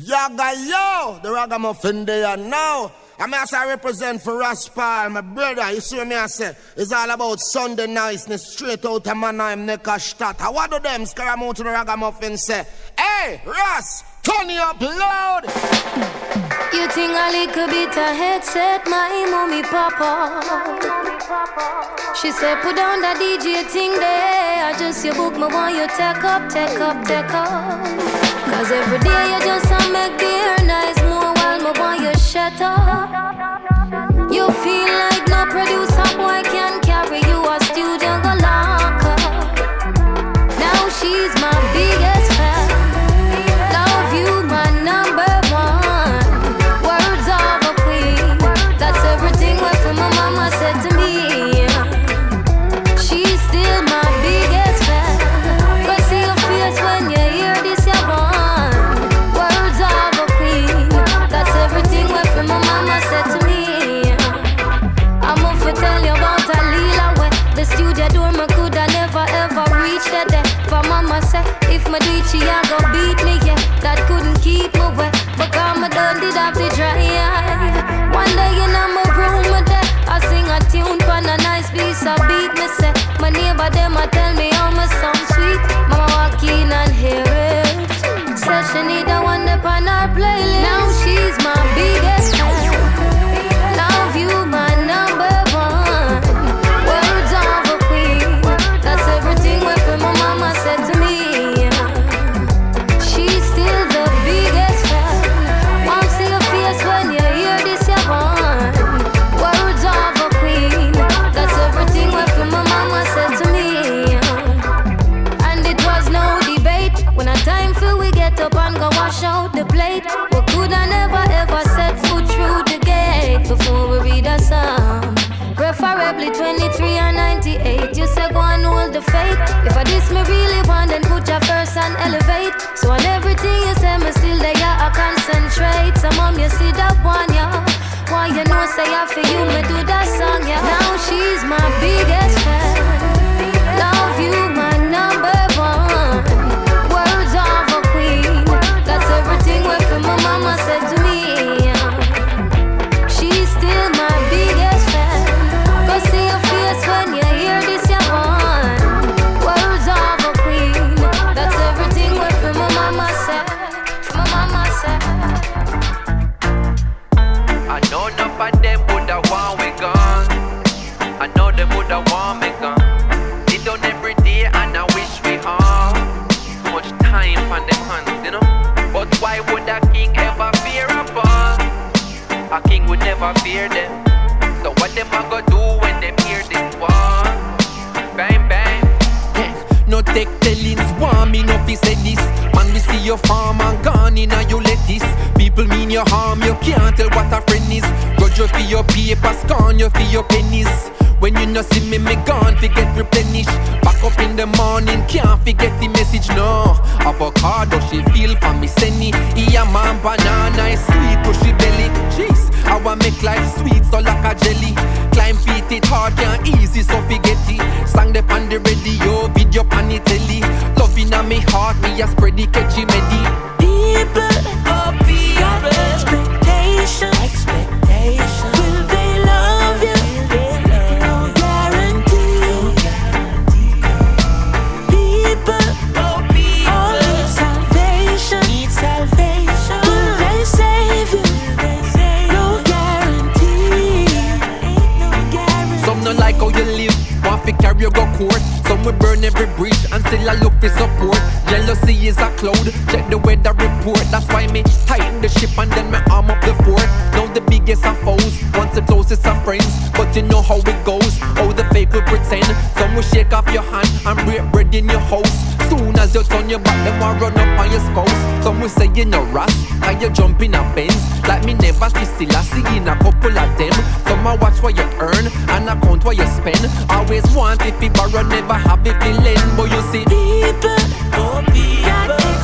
Yaga yo, the ragamuffin there now. I'm as I represent for Raspal, my brother. You see me I say? It's all about Sunday niceness, straight out of Mannheim, Neckarstadt. What do them scaramouche to the ragamuffin say? Hey, Ras, turn you up loud. You think a little bit of headset, my mommy papa. She said, put down that DJ thing there. I just your book, me want you take up, take up, take up. Cause every day you just a make the air nice more while me want you shut up. You feel like no producer boy can carry you a studio go lock up. Now she's my biggest it, she a go beat the faith. If I diss me really want, then put your first and elevate. So on everything you say, me still there, I concentrate. So mom, you see that one, yeah. Why you know say I for you, me do that song, yeah. Now she's my biggest fan. Never fear them. So what them a go do when them hear this one? Bang bang. No take tellings, want me no fi say this. Man, we see your farm and gone in and you lettuce. People mean your harm, you can't tell what a friend is. Grudge you for your paper, scorn you for your pennies. When you no see me, me gone, forget replenish. Back up in the morning, can't forget the message, no. Avocado, she feel for me, senny. Yeah, man, banana is sweet, pushy belly. Jeez, how I make life sweet, so like a jelly. Climb feet, it hard, can't easy, so forget it. Sang the on the radio, video pan the telly. Loving on me heart, me a spread the catchy medi People, oh people, expectation, expectation. Fi carry you go court. Some will burn every bridge and still I look for support. Jealousy is a cloud, check the weather report. That's why me tighten the ship and then me arm up the fort. Now the biggest of foes, once the closest of friends. But you know how it goes, all the fake will pretend. Some will shake off your hand and break bread in your house. Soon as you turn your back, them will run up on your spouse. Some will say you're no ras, how you jump in a Benz. Like me never see still I see in a couple of them. Some I watch what you earn and account what you spend. Always want if you borrow, never have you lend. But you see, People, oh people,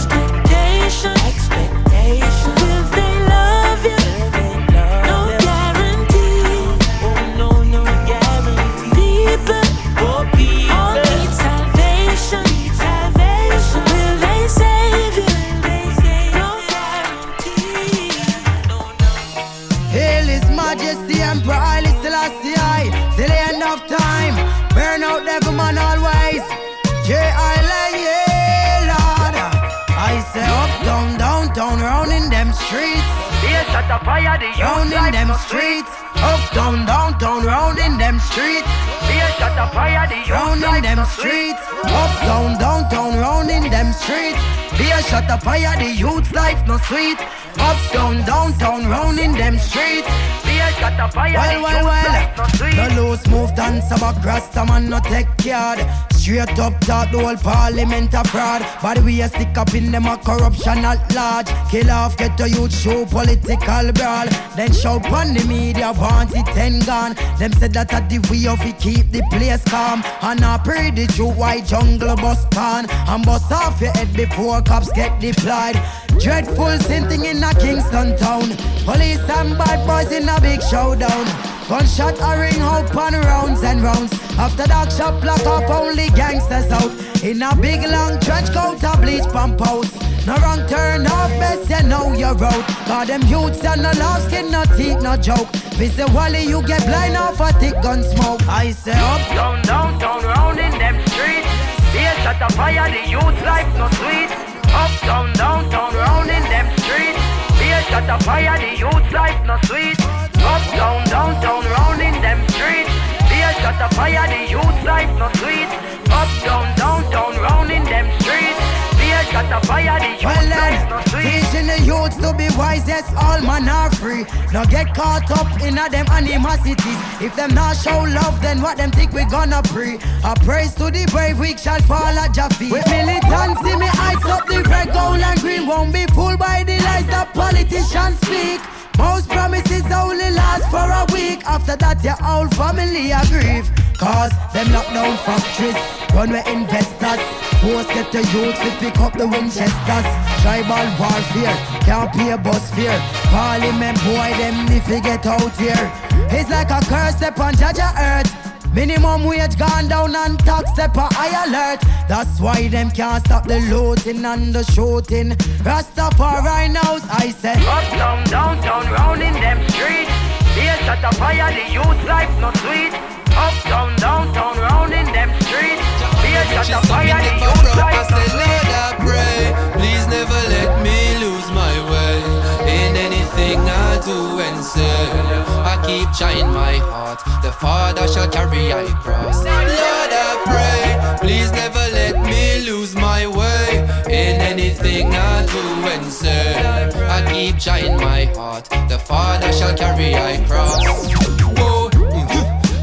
Round in them streets. Up, down, downtown, round in them streets. Yes, shut the fire, the Round in them streets. Up, down, downtown, round in them streets. Be a shot of fire, the youth's life no sweet. Up, down, downtown, round in them streets. The Well, well, youth life no well. No loose move, dance about Rasta man, no take yard. Straight up, talk the whole parliament a fraud. But we a stick up in them a corruption at large. Kill off, get the youth show political brawl. Then shout on the media, want it ten gone. Them said that at the way of it keep the place calm. And I pray the true white jungle bus can. And bust off your head before cops get deployed. Dreadful same thing in a Kingston town. Police and bad boys in a big showdown. Gunshot a ring out on rounds and rounds. After dark shop block off only gangsters out. In a big long trench coat a bleach pump house. No wrong turn off, best you know you're out. Cause them youths and no love skin, no teeth, no joke. Visit Wally, you get blind off a thick gun smoke. I say up, Down, down, down, round in them streets. Yes, shut the fire, the youth life no sweet. Up, down, down, down, round in them streets. Yes, shut the fire, the youth life no sweet. Up, down, down, down, round in them streets. Yes, shut the fire, the youth life no sweet. Up, down, down, down, round in them streets. Yes, shut the fire, the youth well life no then, sweet. teaching the youths to be wise, yes, all man are free. Now get caught up in a them animosities. If them not show love, then what them think we gonna pray? A praise to the brave, we shall fall at your feet. With militancy, me eyes up the red, gold and green. Won't be fooled by the lies that politicians speak. After that, your whole family a grieve. Cause them lock down factories, run with investors. Post get the youth to pick up the Winchesters. Tribal warfare, can't pay a bus fare. Parliament boy, them if you get out here. It's like a curse upon Judge Earth. Minimum wage gone down and tax step a high alert. That's why them can't stop the looting and the shooting. Rastafari knows I said. Up, down, down, down, round in them streets. Shut the fire, the youth life no sweet. Up, down, down, down, round in them streets. Yes, shut the fire, the youth life no sweet. Lord, I pray, please never let me lose my way in anything I do and say. I keep trying my heart, the Father shall carry I cross. Lord, I pray, please never let me lose my way in anything I do and say. I keep trying my heart, the Father shall carry I cross.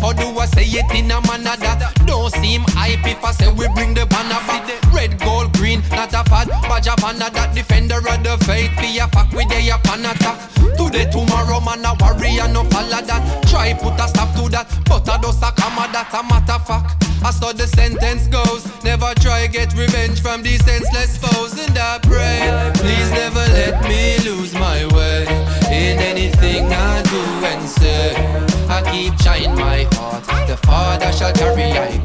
How do I say it in a manner that don't seem hype if I say we bring the banner back? Red, gold, green, not a fad. Badge of that defender of the faith. Be a fuck with they upon attack. Today, tomorrow, man, a warrior, no follow that. Try put a stop to that, but I don't a comma that a matter fact. I saw the sentence goes. Never try get revenge from these senseless foes. And I pray, please never let me lose my way in anything I do and say. I keep trying my heart. The Father shall carry I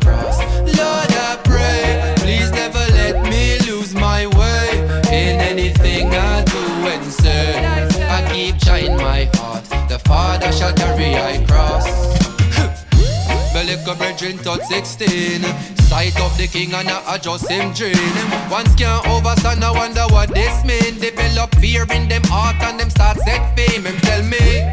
Bellico brethren touch 16 Sight of the king and I adjust him dream. Once can't overstand, I wonder what this mean. Develop fear in them heart and them start set fame. Him tell me,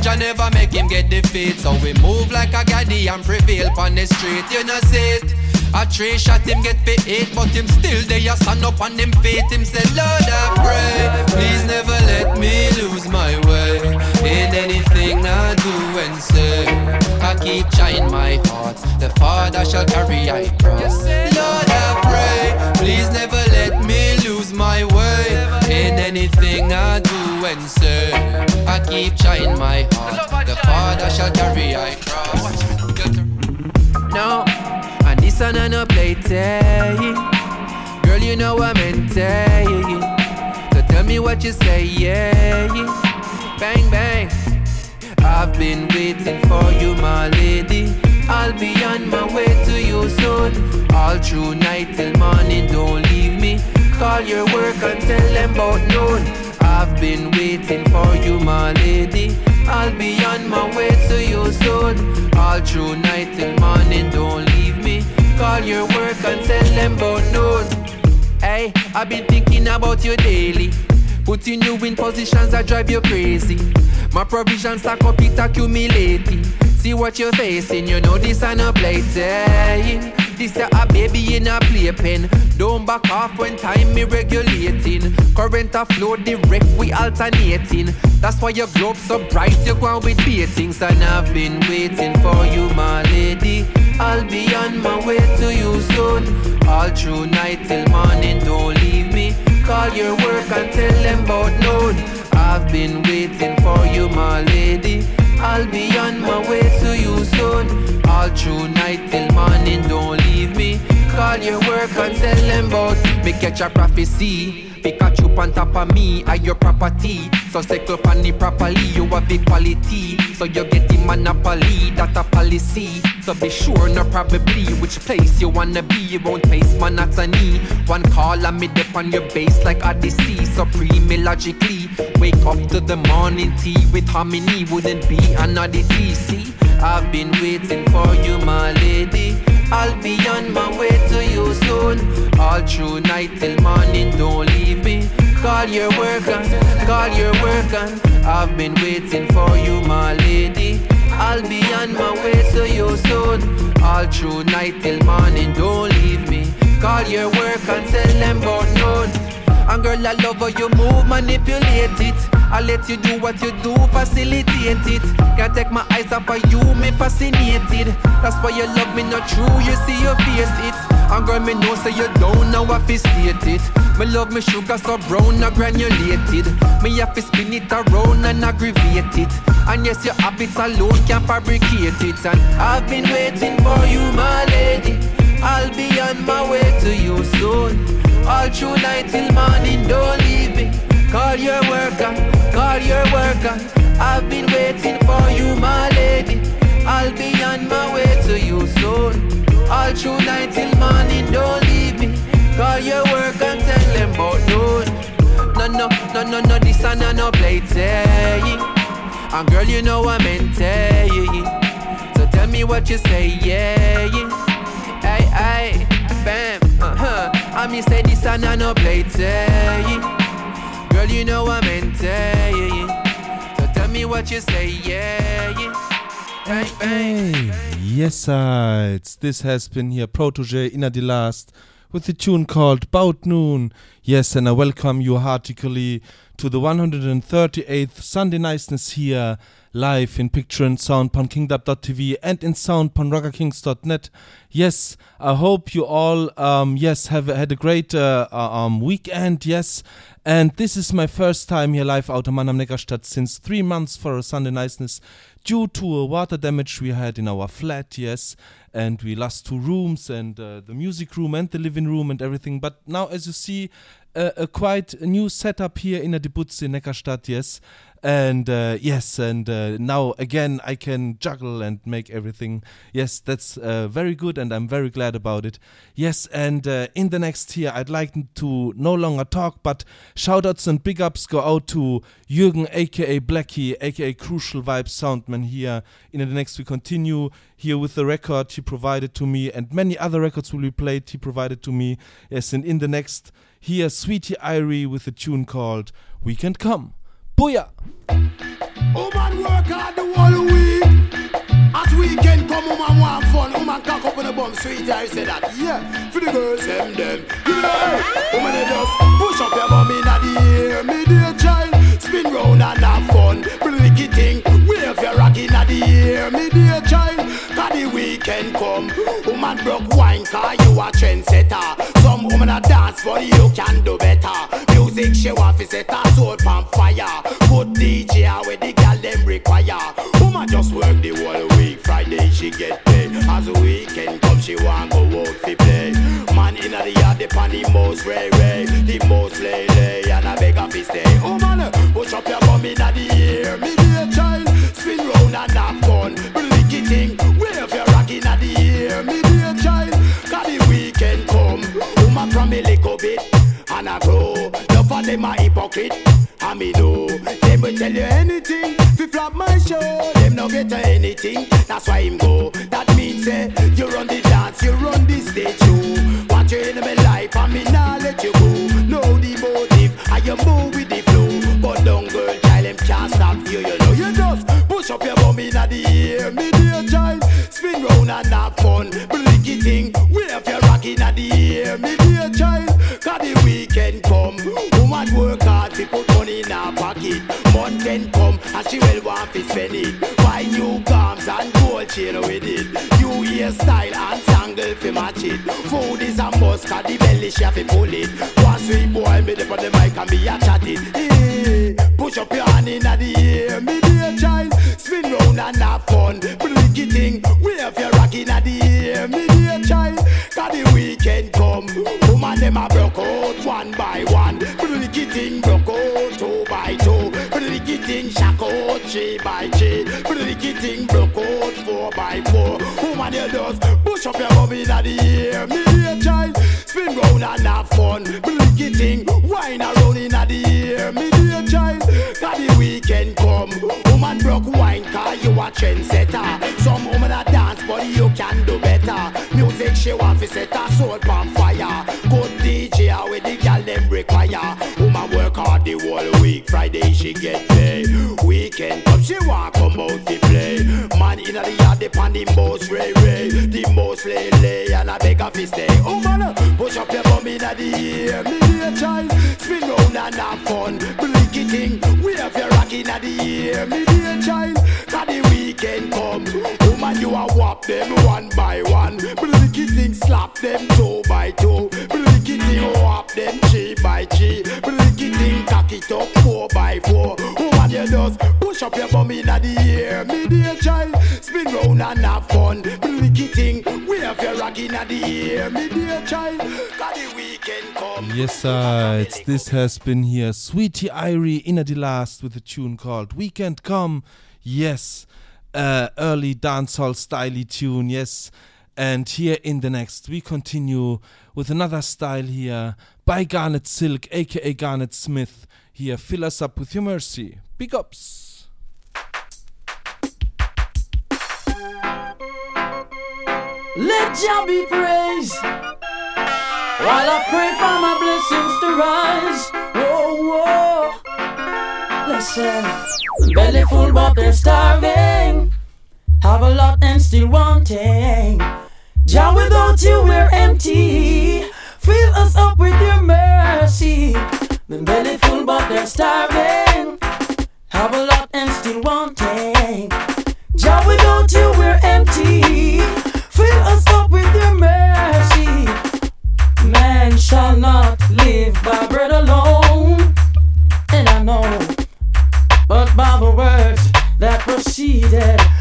Jah never make him get defeat. So we move like a gaddy and prevail on the street. You know see it a three shot him get paid eight, but him still there. Stand up on him feet. Him say, Lord, I pray, please never let me lose my way in anything I do and say. I keep trying my heart. The Father shall carry I cross. Lord, I pray, please never let me lose my way in anything I do and say. I keep trying my heart. The Father shall carry I cross. No, and this one play. Girl, you know I'm in tag. So tell me what you say, yeah. Bang, bang. I've been waiting for you, my lady. I'll be on my way to you soon. All through night till morning, don't leave me. Call your work and tell them about noon. I've been waiting for you, my lady. I'll be on my way to you soon. All through night till morning, don't leave me. Call your work and tell them about noon. Hey, I've been thinking about you daily. Putting you in positions that drive you crazy. My provisions stack up, it accumulating. See what you're facing, you know this ain't a playtime. This a, a baby in a playpen. Don't back off when time me regulating. Current a flow direct, we alternating. That's why your globe so bright, you go on with beatings. And I've been waiting for you, my lady. I'll be on my way to you soon. All through night till morning, don't leave me. Call your work and tell them about noon. I've been waiting for you, my lady. I'll be on my way to you soon. All through night till morning, don't leave me. Call your work and tell them about me. Catch a prophecy. Pikachu on top of me, I your property. So cycle on it properly, you have the quality. So you get the monopoly, that a policy. So be sure, no probably, which place you wanna be. You won't face monotony. One call and me dip on your base like Odyssey. Supreme logically. Wake up to the morning tea with harmony, wouldn't be another DC. I've been waiting for you, my lady. I'll be on my way to you soon. All through night till morning, don't leave me. Call your work on, call your work on. I've been waiting for you, my lady. I'll be on my way to you soon. All through night till morning, don't leave me. Call your work and tell them about none. And girl, I love how you move, manipulate it. I let you do what you do, facilitate it. Can't take my eyes off of you, me fascinated. That's why you love me, not true, you see your face it. And girl, me know say you don't know I fi state it. Me love me sugar so brown, not granulated. Me have to spin it around and aggravate it. And yes, your habits alone can fabricate it. And I've been waiting for you, my lady. I'll be on my way to you soon. All through night till morning, don't leave me. Call your worker, call your worker. I've been waiting for you, my lady. I'll be on my way to you soon. All through night till morning, don't leave me. Call your work and tell them about noon. No, no, no, no, no, this and no, no play And girl, you know I'm into So tell me what you say, yeah, bam, uh I me say this and no play Girl, you know I'm into So tell me what you say, yeah, yeah. Bang, bang. Yes, sides. This has been here Protoje Inna the Last with a tune called Bout Noon. Yes, and I welcome you heartily to the 138th Sunday Niceness here live in picture and sound on kingdub.tv and in sound on rockerkings.net. Yes, I hope you all, um, yes, have had a great uh, uh, um, weekend. Yes, and this is my first time here live out of Mannheim Neckarstadt since three months for a Sunday Niceness due to a water damage we had in our flat. Yes, and we lost two rooms and uh, the music room and the living room and everything. But now, as you see, a quite new setup here in the Debutz in Neckarstadt. Yes, and uh, yes and uh, now again i can juggle and make everything. Yes that's uh, very good and i'm very glad about it. Yes and uh, in the next year i'd like to no longer talk but shoutouts and big ups go out to jürgen aka blackie aka crucial vibe soundman here. In the next we continue here with the record he provided to me and many other records will be played he provided to me. Yes and in the next here sweetie irie with a tune called weekend come Booyah! Woman work hard the whole week. As weekend come, woman want fun. Woman cock up on the bum, sweet I say that. Yeah, for the girls, them, them. Yeah, woman, they just push up your bum in the air. Me dear child, spin round and have fun. Blicky thing, wave your rock in the air. Me dear weekend come. Woman broke wine, cause you a trendsetter. Some woman a dance, for you can do better. Music she want fi set her soul on fire. Put DJ where the gal them require. Woman just work the whole week. Friday she get paid. As the weekend come, she want go out fi play. Man inna the yard, the pan the most ray ray, the most lay them a hypocrite. I me know them will tell you anything. Fi flop my show, them no get anything. That's why him go. That means say eh, you run the dance, you run the stage show. Watch you in my life, I me nah let you go. Know the motive, I you move with the flow. But don't girl, child, them can't stop you. You know you just push up your bum inna the air, me dear child. Spin round and have fun, blinky thing. Wave your rock inna the air, me dear child. Cause the weekend come and she will want to spend it. Buy new gums and gold chain with it. New hairstyle and tangle fi match it. Food is a must, cause the belly she to pull it. One sweet boy me dey on the mic and me a chat it. Hey, push up your hand inna the air, me dear child. Spin round and have fun. Blinky thing, wave your rock inna the air, me dear child. Cause the weekend come, woman them a broke out one by one. Thing shock out three by three. Blinky thing broke out four by four. Woman you just push up your bum inna the air, me dear child. Spin round and have fun. Blinky thing, wine around inna the air, me dear child. Cause the weekend come, woman broke wine cause you a trendsetter. Some woman a dance but you can do better. Music she want fi set her soul on fire. Inna the yard they pan the most ray ray, the most lay lay, and I beg her fi stay. Oh man, push up your bum inna the air, me dear child. Spin round and have fun. Blinky thing, wave your rock inna the air, me dear child. Cause the weekend come, woman you a whop them one by one. Blinky thing slap them two by two. Blinky thing whop them three by three. Blinky thing cock it up four by four. Woman you just push up your bum inna the air, me dear child. Spin round and have fun. Blinky thing, wave your rock inna the air, me dear child. Cause the weekend come. Yes, sir. It's this has been here. Sweetie Irie Inner the Last with a tune called Weekend Come. Yes. Uh, early dancehall styly tune. Yes. And here in the next, we continue with another style here by Garnet Silk, aka Garnet Smith. Here, fill us up with your mercy. Big ups. Let Jah be praised while I pray for my blessings to rise. Whoa, whoa. Listen, belly full but they're starving. Have a lot and still wanting. Jah, without you we're empty. Fill us up with your mercy. Belly full but they're starving. Have a lot proceeded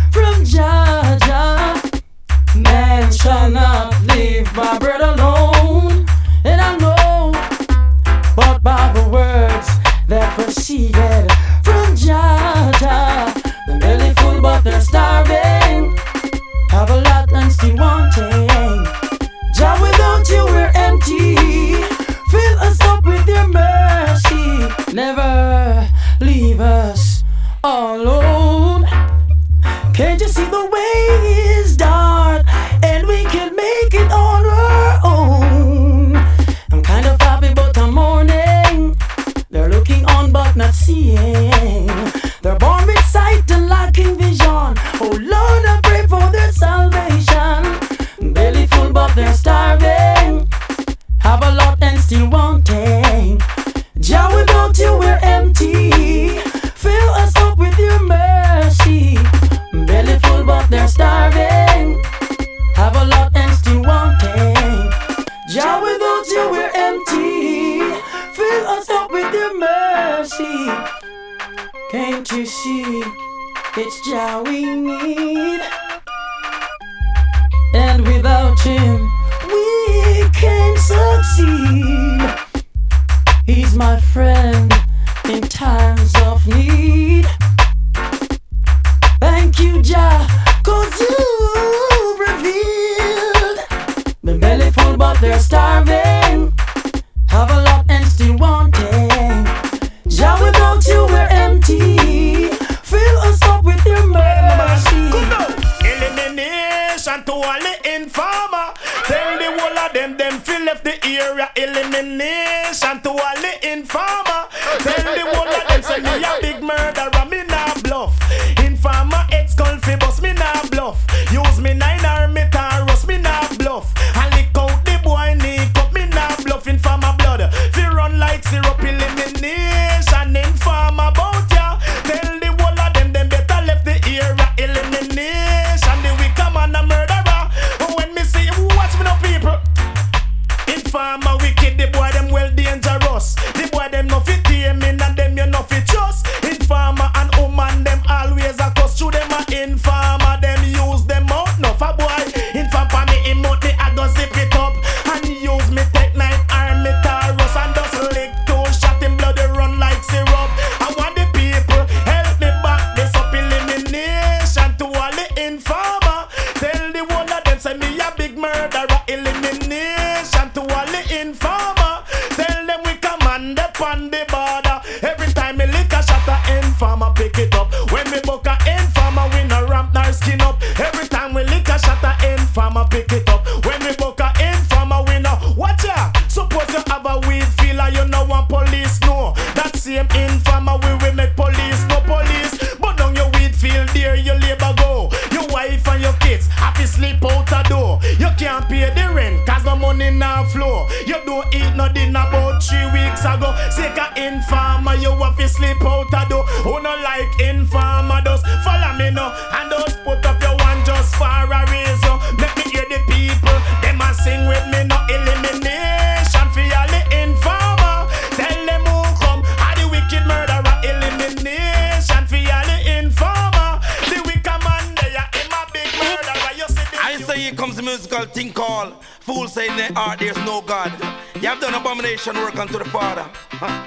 work unto the Father. Huh.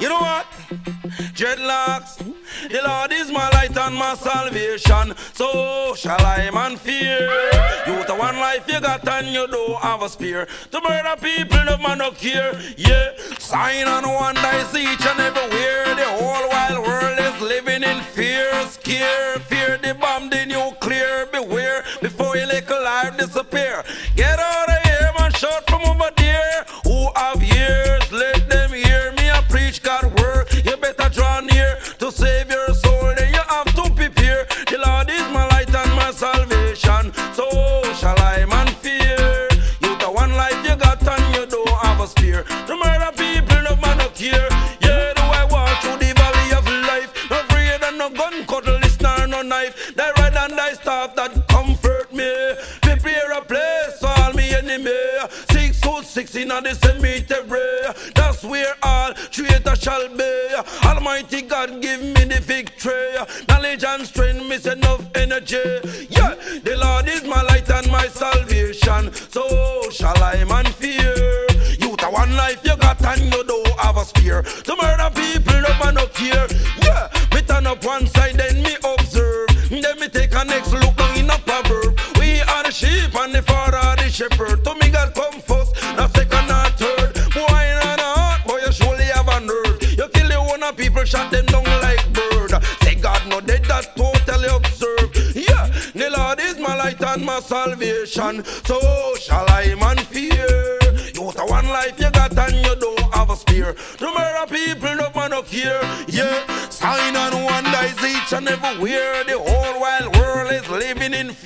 You know what? Dreadlocks. The Lord is my light and my salvation. So shall I man fear. You the one life you got and you don't have a spear. To murder people, no man no care. Yeah. Sign and wonder is each and everywhere. The whole condition. So shall I man fear? You got one life you got and you don't have a spear. No matter people, no man of here. Yeah, sign on one dies each and everywhere. The whole wild world is living in fear.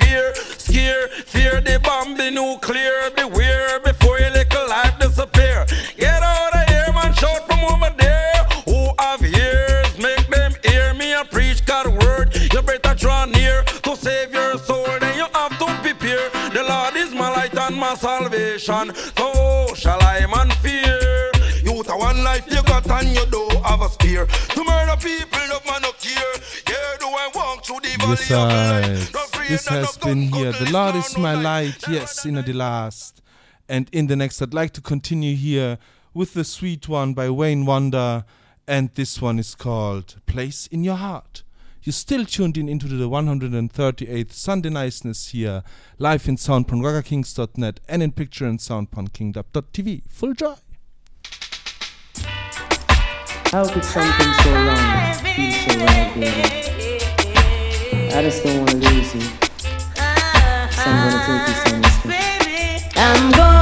nation. So shall I man fear? You to one life you got and you don't have a spear. To murder people, of man no care. Yeah, do I walk through the valley yes, of life? This has been here. The Lord is my light. Yes, in the last. And in the next, I'd like to continue here with the sweet one by Wayne Wonder. And this one is called Place in Your Heart. You're still tuned in into the 138th Sunday Niceness here, live in sound ragakings.net and in picture and sound Full joy! How could something so wrong be so baby? I just don't want to lose you. So I'm gonna take you somewhere. I'm going.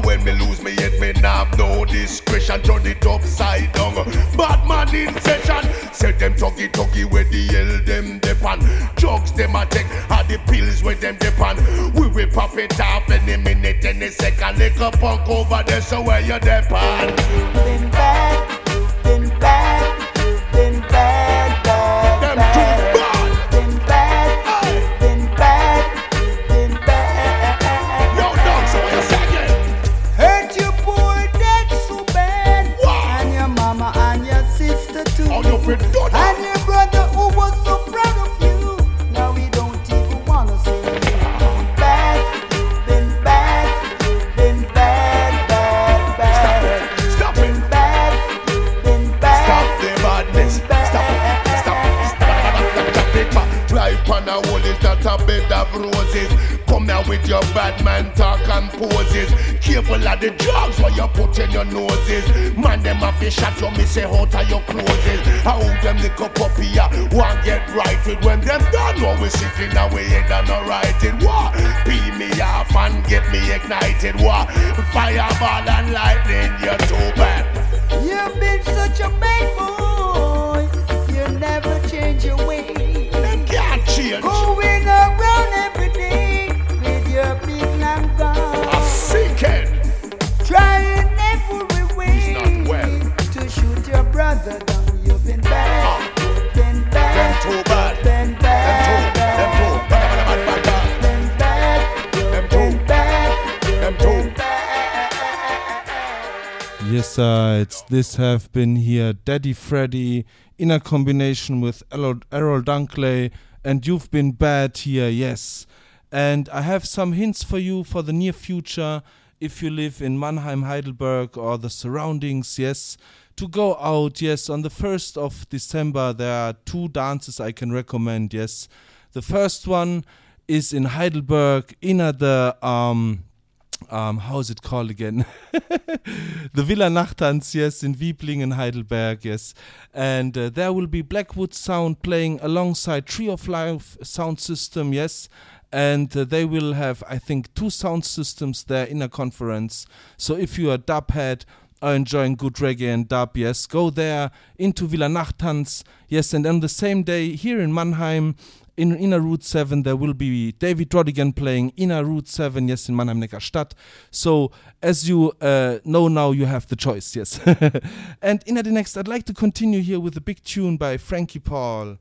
When me lose me head, me nah have no discretion. Turn it upside down. Bad man in session. Say them tuggy tuggy where the hell them depend. Drugs them a take, are the pills where them depend. We will pop it off any minute, any second. Lick a punk over there, so where you depend. Been bad. Fireball this have been here, Daddy Freddy, in a combination with Errol, Dunkley, and you've been bad here, yes. And I have some hints for you for the near future. If you live in Mannheim, Heidelberg, or the surroundings, yes, to go out, yes. On the 1st of December, there are two dances I can recommend, yes. The first one is in Heidelberg, in the um, um, how is it called again? the Villa Nachttanz, yes, in Wieblingen, Heidelberg, yes. And uh, there will be Blackwood Sound playing alongside Tree of Life sound system, yes. And uh, they will have, I think, two sound systems there in a conference. So if you are dub head, are enjoying good reggae and dub, yes, go there into Villa Nachttanz, yes. And on the same day, here in Mannheim, in Inner Route 7 there will be David Rodigan playing Inner Route 7 yes in Mannheim Neckarstadt so as you uh, know now you have the choice yes. And in the next I'd like to continue here with a big tune by Frankie Paul.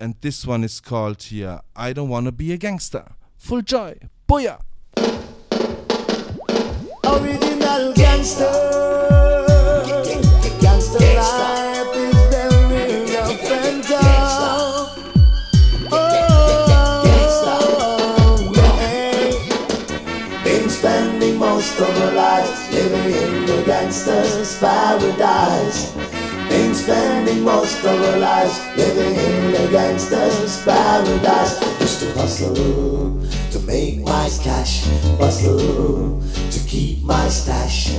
And this one is called here I don't wanna be a gangster. Full joy. Booyah! Original gangster. Gangster life our lives living in the gangster's paradise. Been spending most of our lives living in the gangster's paradise. Used to hustle to make my cash, hustle to keep my stash.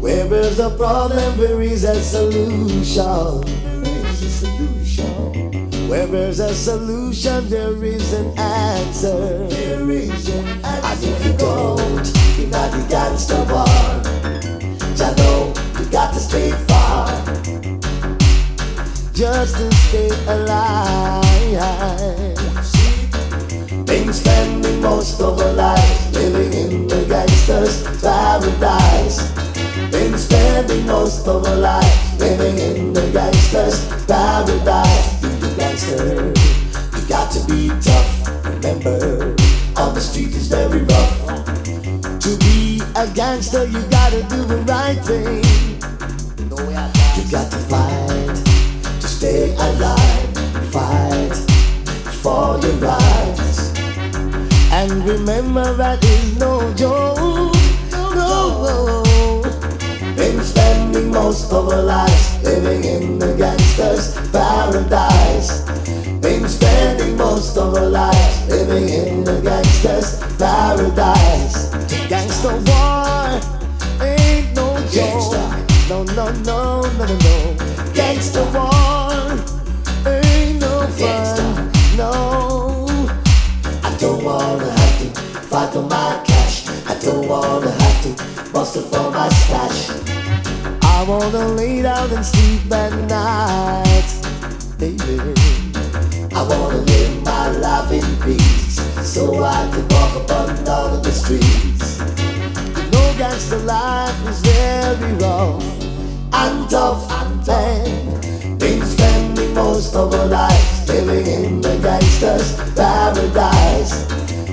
Where is the problem? Where is a solution? Where is a solution? Where there's a solution, there is an answer. There is an answer. And if you don't, not the gangster bar. I know you got to stay far. Just to stay alive. Been spending most of our lives living in the gangster's paradise. Been spending most of our lives living in the gangster's paradise. You the gangster, you got to be tough. Remember, on the street is very rough. To be a gangster, you gotta do the right thing. You got to fight to stay alive. Fight for your rights. And remember that is no joke. No. Been spending most of our lives living in the gangster's paradise. Been spending most of our lives living in the gangster's paradise. Gangsta war ain't no joke. No, no, no, no, no, no. Gangsta war ain't no fun. No. I don't wanna have to fight for my cash. I don't wanna have to bust bustle for my stash. I wanna lay down and sleep at night, baby. I wanna live my life in peace so I could walk upon all of the streets. No gangster life is very rough. I'm tough, and bad. Been spending most of our lives living in the gangster's paradise.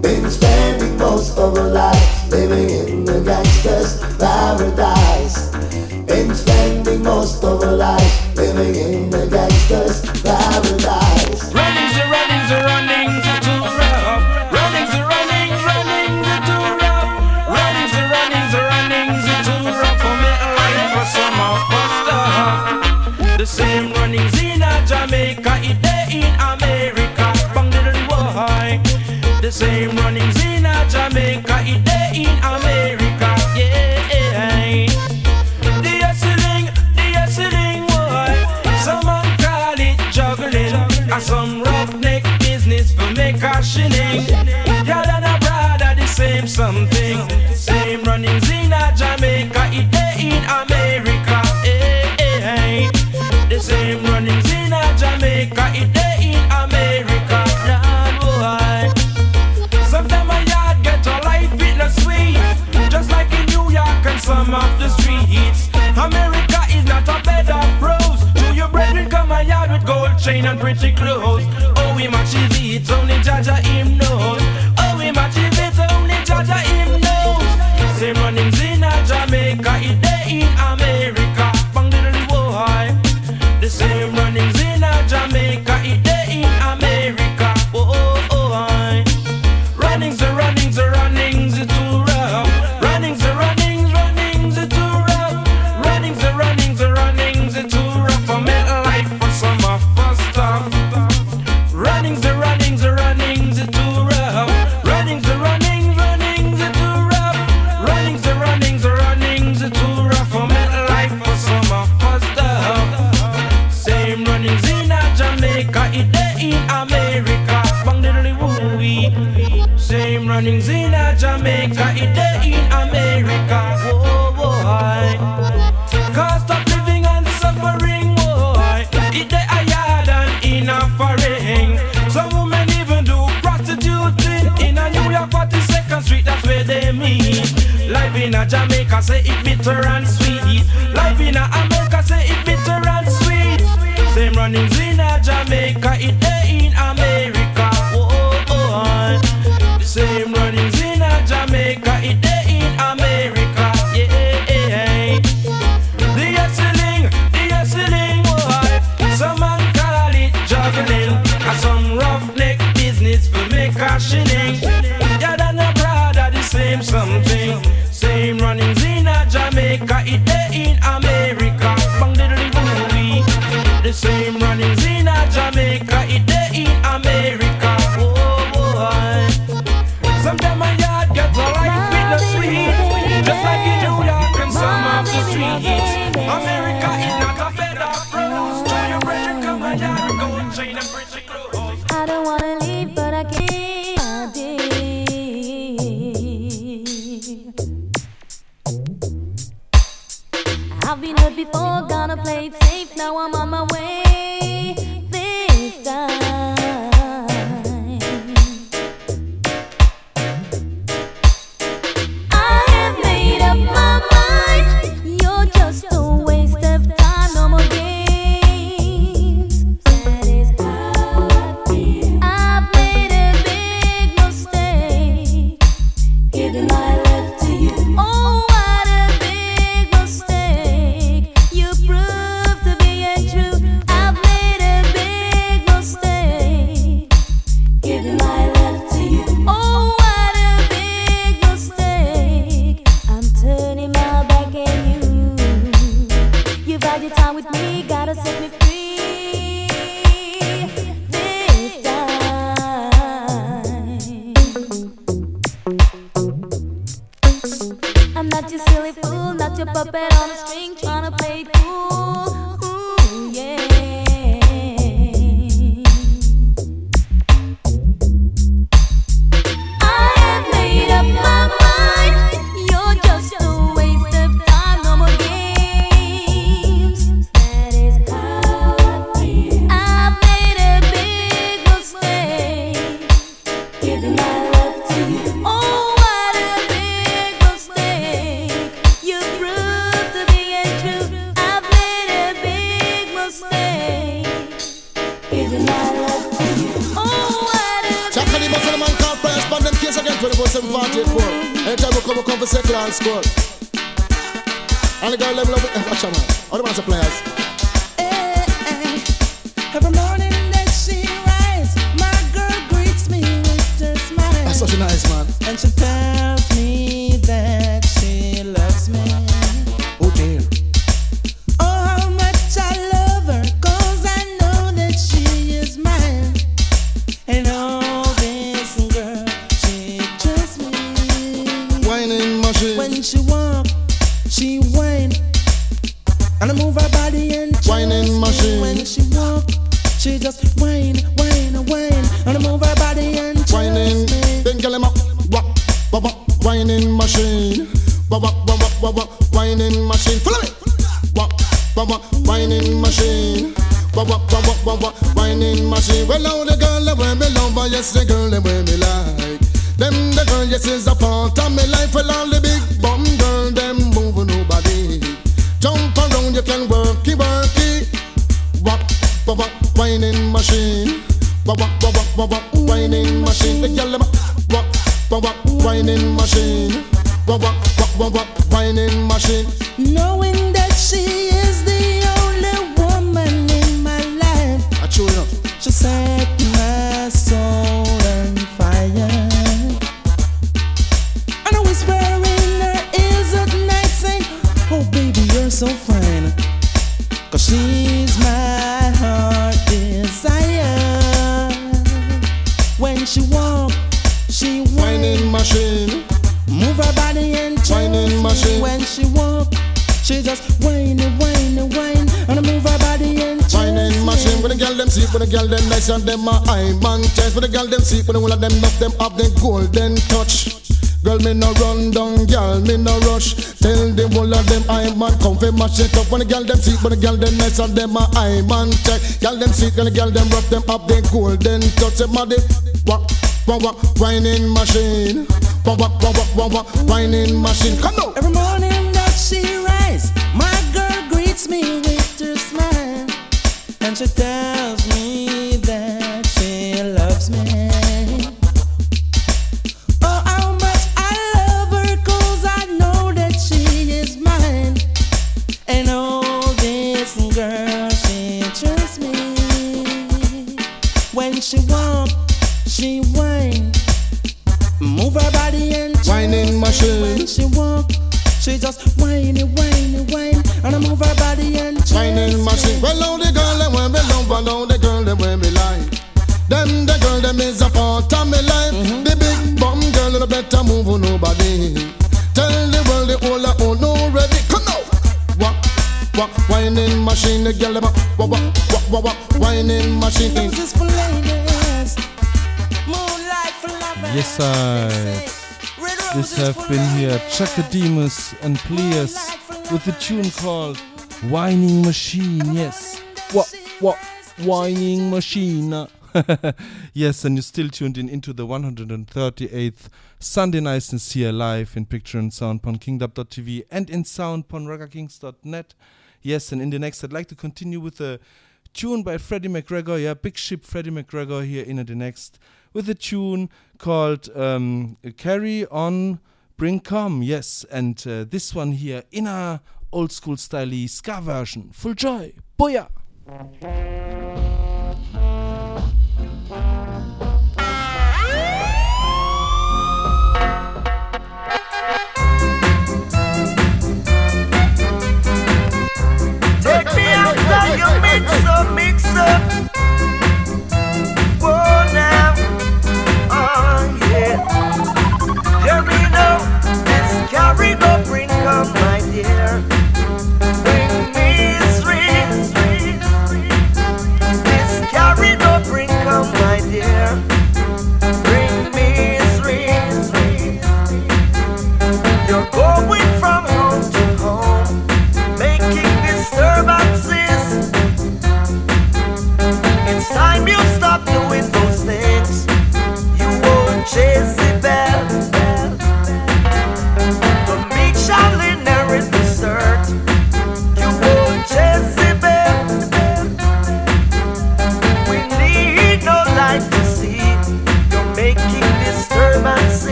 Been spending most of our lives living in the gangster's paradise. Been spending most of our lives living in the gangster's paradise. Running's a running's a running. same runnings in a Jamaica, it day in America, yeah. The hustling, the hustling, boy. Some man call it juggling, and some roughneck business for make a shilling. Y'all and a brother the same something, same runnings in. America is not a bed of rose. To your brethren come a yard with gold chain and pretty clothes. Oh, him much is it, only Jaja him knows. Running. mash it up. When the girl them sweet, when the girl them nice, and them a high man check. Girl them sweet, when the girl them rough, them up, they cool then touch. Them a dip, walk, walk, walk, whining machine. Walk, walk, walk, walk, walk, whining machine. Come on. Everybody. have been here, Chaka Demus and Pliers, with a tune called Whining Machine. Yes, what, what, Whining Machine. yes, and you're still tuned in into the 138th Sunday Night Sincere live in picture and sound upon kingdub.tv and in sound upon ruggerkings.net. Yes, and in the next, I'd like to continue with a tune by Freddie McGregor. Yeah, Big Ship Freddie McGregor here in the next with a tune called um, Carry On Spring Come, yes, and uh, this one here in a old school style ska version. Full joy, booyah!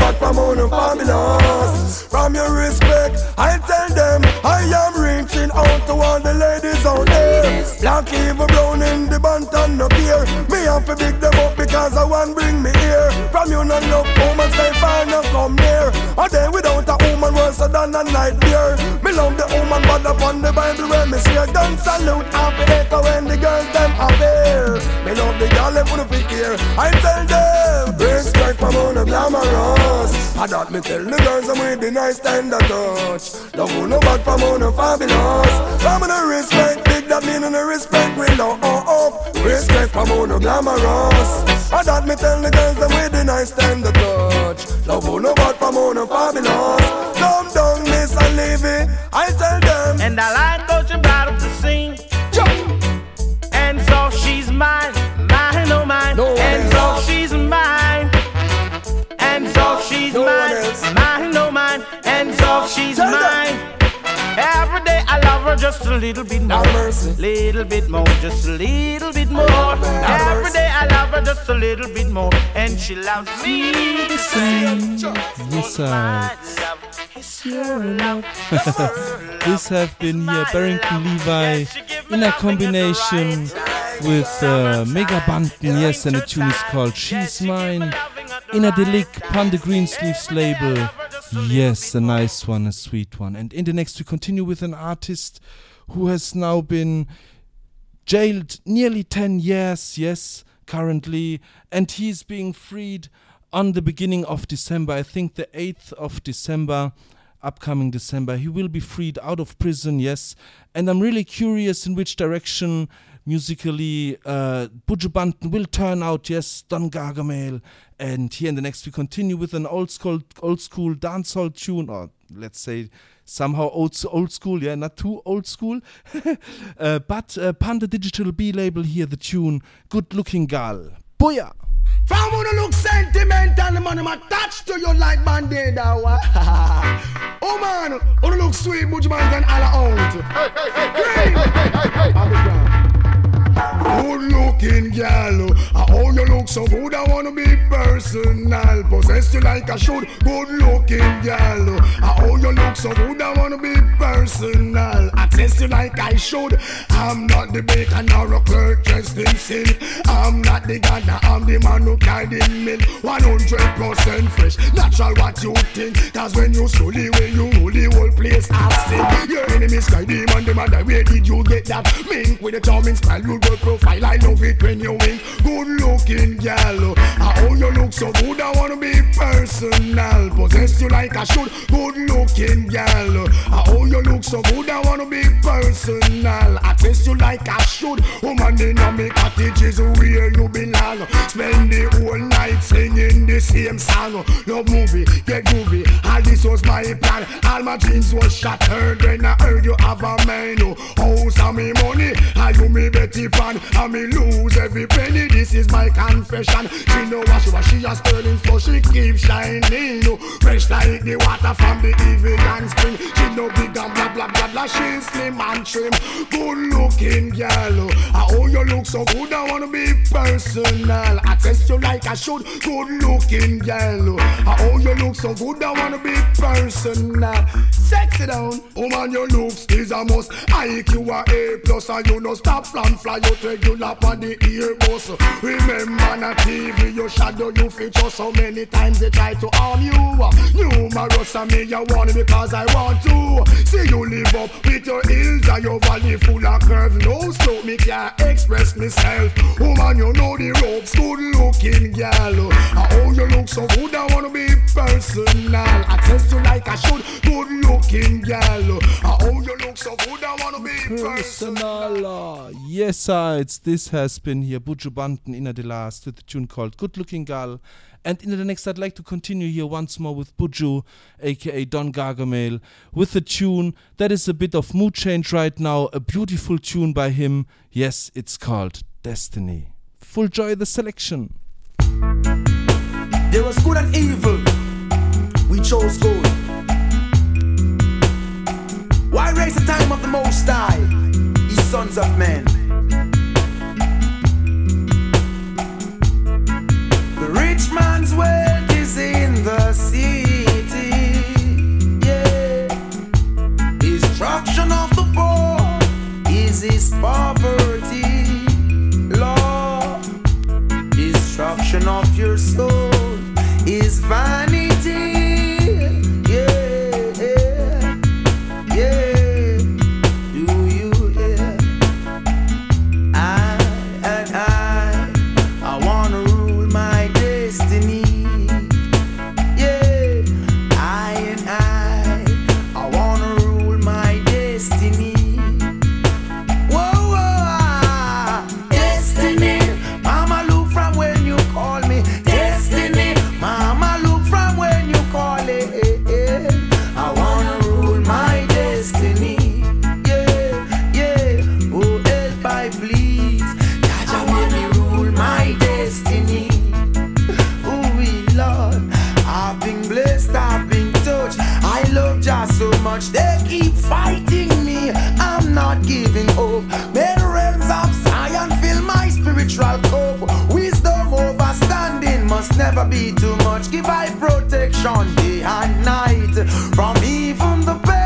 Back from on the fabulous. From your respect, I tell them I am reaching out to all the ladies out there. Black evil brown in the bantan no care. Me have to big them up because I want bring me here. From you no love woman stay far no come near. A day without a than a nightmare. Me love the woman but upon the Bible when me see a gun salute happy echo when the girls them appear. Me love the girl them put up here. I tell them respect from on the glamorous. I thought me tell the girls I'm with the nice tender touch. Love who no bad from on the fabulous. From the respect big that mean and the respect we love oh oh. Respect from on the glamorous. I thought me tell the girls I'm with the nice tender touch. Love who no bad from on the fabulous. Dumb Miss and Levy. I tell them. And I about you brought up the scene. And so she's mine, mine, oh mine. No and so else. she's mine. And so she's No mine, mine, oh mine. And so she's Tell them. Every day I love her just a little bit more. Little bit more, just a little bit more. Every day I love her just a little bit more. And she loves me the same. Yes, My sir. love is her love. This have been here Barrington Levy in a combination with uh, Mega Banton, yes, and the tune is called She's Mine. In a Delic, Pan the Greensleeves label. Yes, a nice one, a sweet one. And in the next, we continue with an artist who has now been jailed nearly 10 years, yes, currently, and he's being freed on the beginning of December. I think the 8th of December, upcoming December, he will be freed out of prison, yes. And I'm really curious in which direction musically uh, Buju Banton will turn out, yes, Don Gargamel. And here in the next, we continue with an old school, old school dancehall tune, or let's say somehow old, old school, yeah, not too old school. uh, but uh, Panda Digital B label here, the tune Good Looking Gal. Booyah! From wanna look sentimental, man, I'm attached to you like band-aid. ah, oh man, wanna look sweet, much man can all out. Green. Good looking gal, oh uh, you look so good, I wanna be personal. Possess you like I should. Good looking gal, oh uh, you look so good, I wanna be personal. Access you like I should. I'm not the baker nor a clerk dressed in silk. I'm not the gunner, I'm the man who carried in milk. 100% fresh, natural what you think. Cause when you slowly, when you roll the whole place, I sing. Your enemies cry, demon, the man, where did you get that? Mink with a charming style, you good profile. I love it when you wink. Good looking gal, ah, oh you look so good, I wanna be personal. Possess you like I should. Good looking gal, ah, oh you look so good, I wanna be personal. Access you like I should. Woman in a me cottage is where you belong. Spend the whole night singing the same song. Love movie, get groovy. All this was my plan. All my dreams was shattered when I heard you have a man. oh. House and me money, and you me Betty Pan. And me lose every penny. This is my confession. She know what she was, she a sterling, so she keep shining. Fresh like the water from the Evian spring. She know big and blah blah blah blah. She slim and trim, good looking girl. Ah, oh you look so good, I wanna be personal. I test you like I should, good looking girl. Ah, oh you look so good, I wanna be personal. Sit down. Woman, your looks is a must. IQ a A plus, and you no stop plan fly out regular on the Airbus. Remember na TV, your shadow you feature so many times they try to harm you. Numerous of me, you want because I want to. See you live up with your hills and your valley full of curves. No slope, me can't express myself. Woman, you know the ropes, good looking girl. Oh, you look so good, I wanna be personal. I test you like I should, good looking girl. Oh, you look so good, I wanna be personal. Personal. Yes, sir. It's this has been here Buju Banton in the last with the tune called Good Looking Girl. And in the next, I'd like to continue here once more with Buju, aka Don Gargamel, with a tune that is a bit of mood change right now. A beautiful tune by him. Yes, it's called Destiny. Full joy the selection. There was good and evil. We chose good. Why raise the time of the Most High, ye sons of men? The rich man's wealth is in the city. Yeah. Destruction of the poor is his poverty. Lord, destruction of your soul is vanity. Never be too much. Give I protection day and night from even the pestilence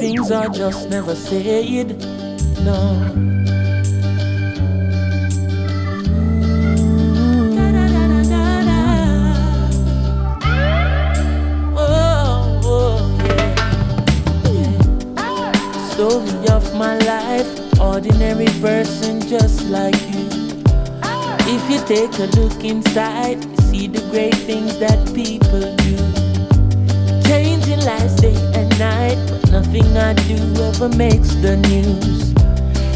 things are just never said. No. Mm. Oh, oh, yeah. Story of my life, ordinary person just like you. If you take a look inside, see the great things that people do. Changing lives day and night, but nothing I do ever makes the news.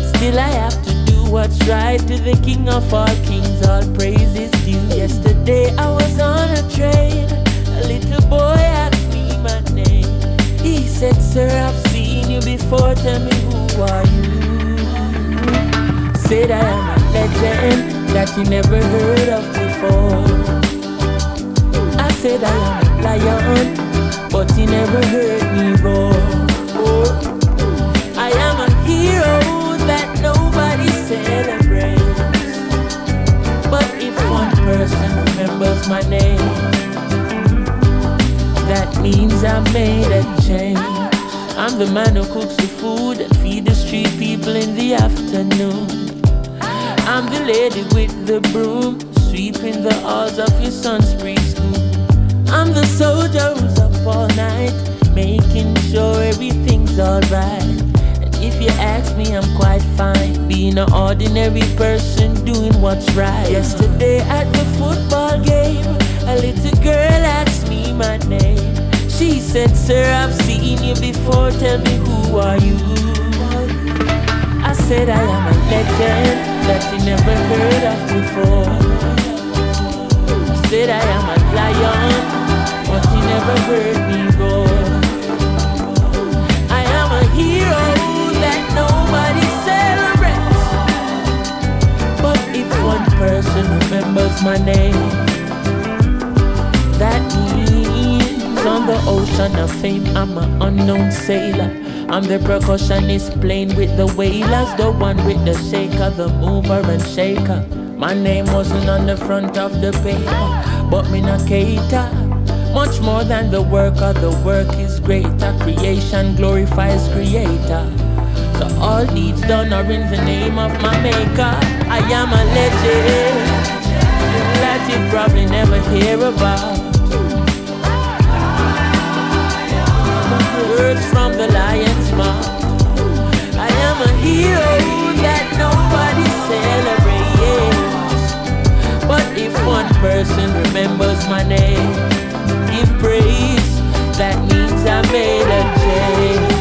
Still, I have to do what's right to the King of all kings, all praise is due. Yesterday, I was on a train, a little boy asked me my name. He said, Sir, I've seen you before, tell me who are you? Said I am a legend that you never heard of before. I said I am a lion, but you never heard me roar. I am a hero that nobody celebrates. But if one person remembers my name, that means I made a change. I'm the man who cooks the food and feed the street people in the afternoon. I'm the lady with the broom, sweeping the halls of your son's preschool. I'm the soldier who's up all night, making sure everything's alright. And if you ask me, I'm quite fine, being an ordinary person doing what's right. Yesterday at the football game, a little girl asked me my name. She said, Sir, I've seen you before, tell me who are you? I said I am a legend that you never heard of before. Said I am a lion, but he never heard me roar. I am a hero that nobody celebrates. But if one person remembers my name, that means on the ocean of fame, I'm an unknown sailor. I'm the percussionist playing with the whalers, the one with the shaker, the mover and shaker. My name wasn't on the front of the paper, but me not cater much more than the worker, the work is greater. Creation glorifies creator. So all deeds done are in the name of my maker. I am a legend that you probably never hear about. Words from the lion's mouth. I am a hero that nobody celebrates. But if one person remembers my name, That means I made a change.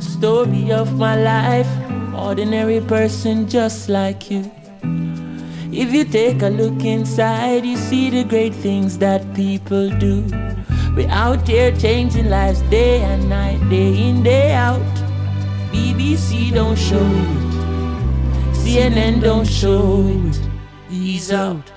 Story of my life, ordinary person just like you. If you take a look inside, you see the great things that people do. We're out here changing lives day and night, day in, day out. BBC don't show it, CNN don't show it. He's out.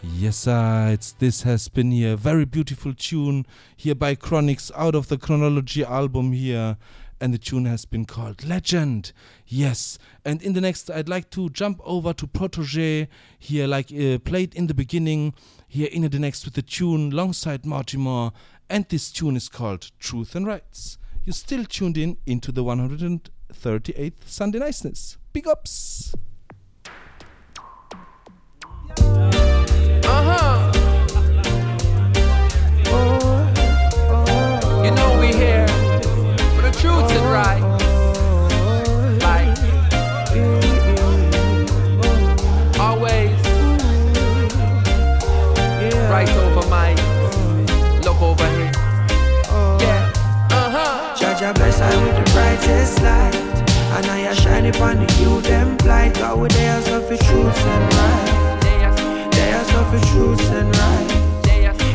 Yes, sir. It's this has been here. Very beautiful tune here by Chronixx out of the Chronology album here. And the tune has been called Legend. Yes. And in the next, I'd like to jump over to Protoje here, like uh, played in the beginning. Here in the next with the tune alongside Mortimer. And this tune is called Truth and Rights. You're still tuned in into the 138th Sunday Niceness. Big ups. Uh-huh. Brightest light. And I a shine upon the youth them blind. God with their of the truth and right. They are of the truth and right.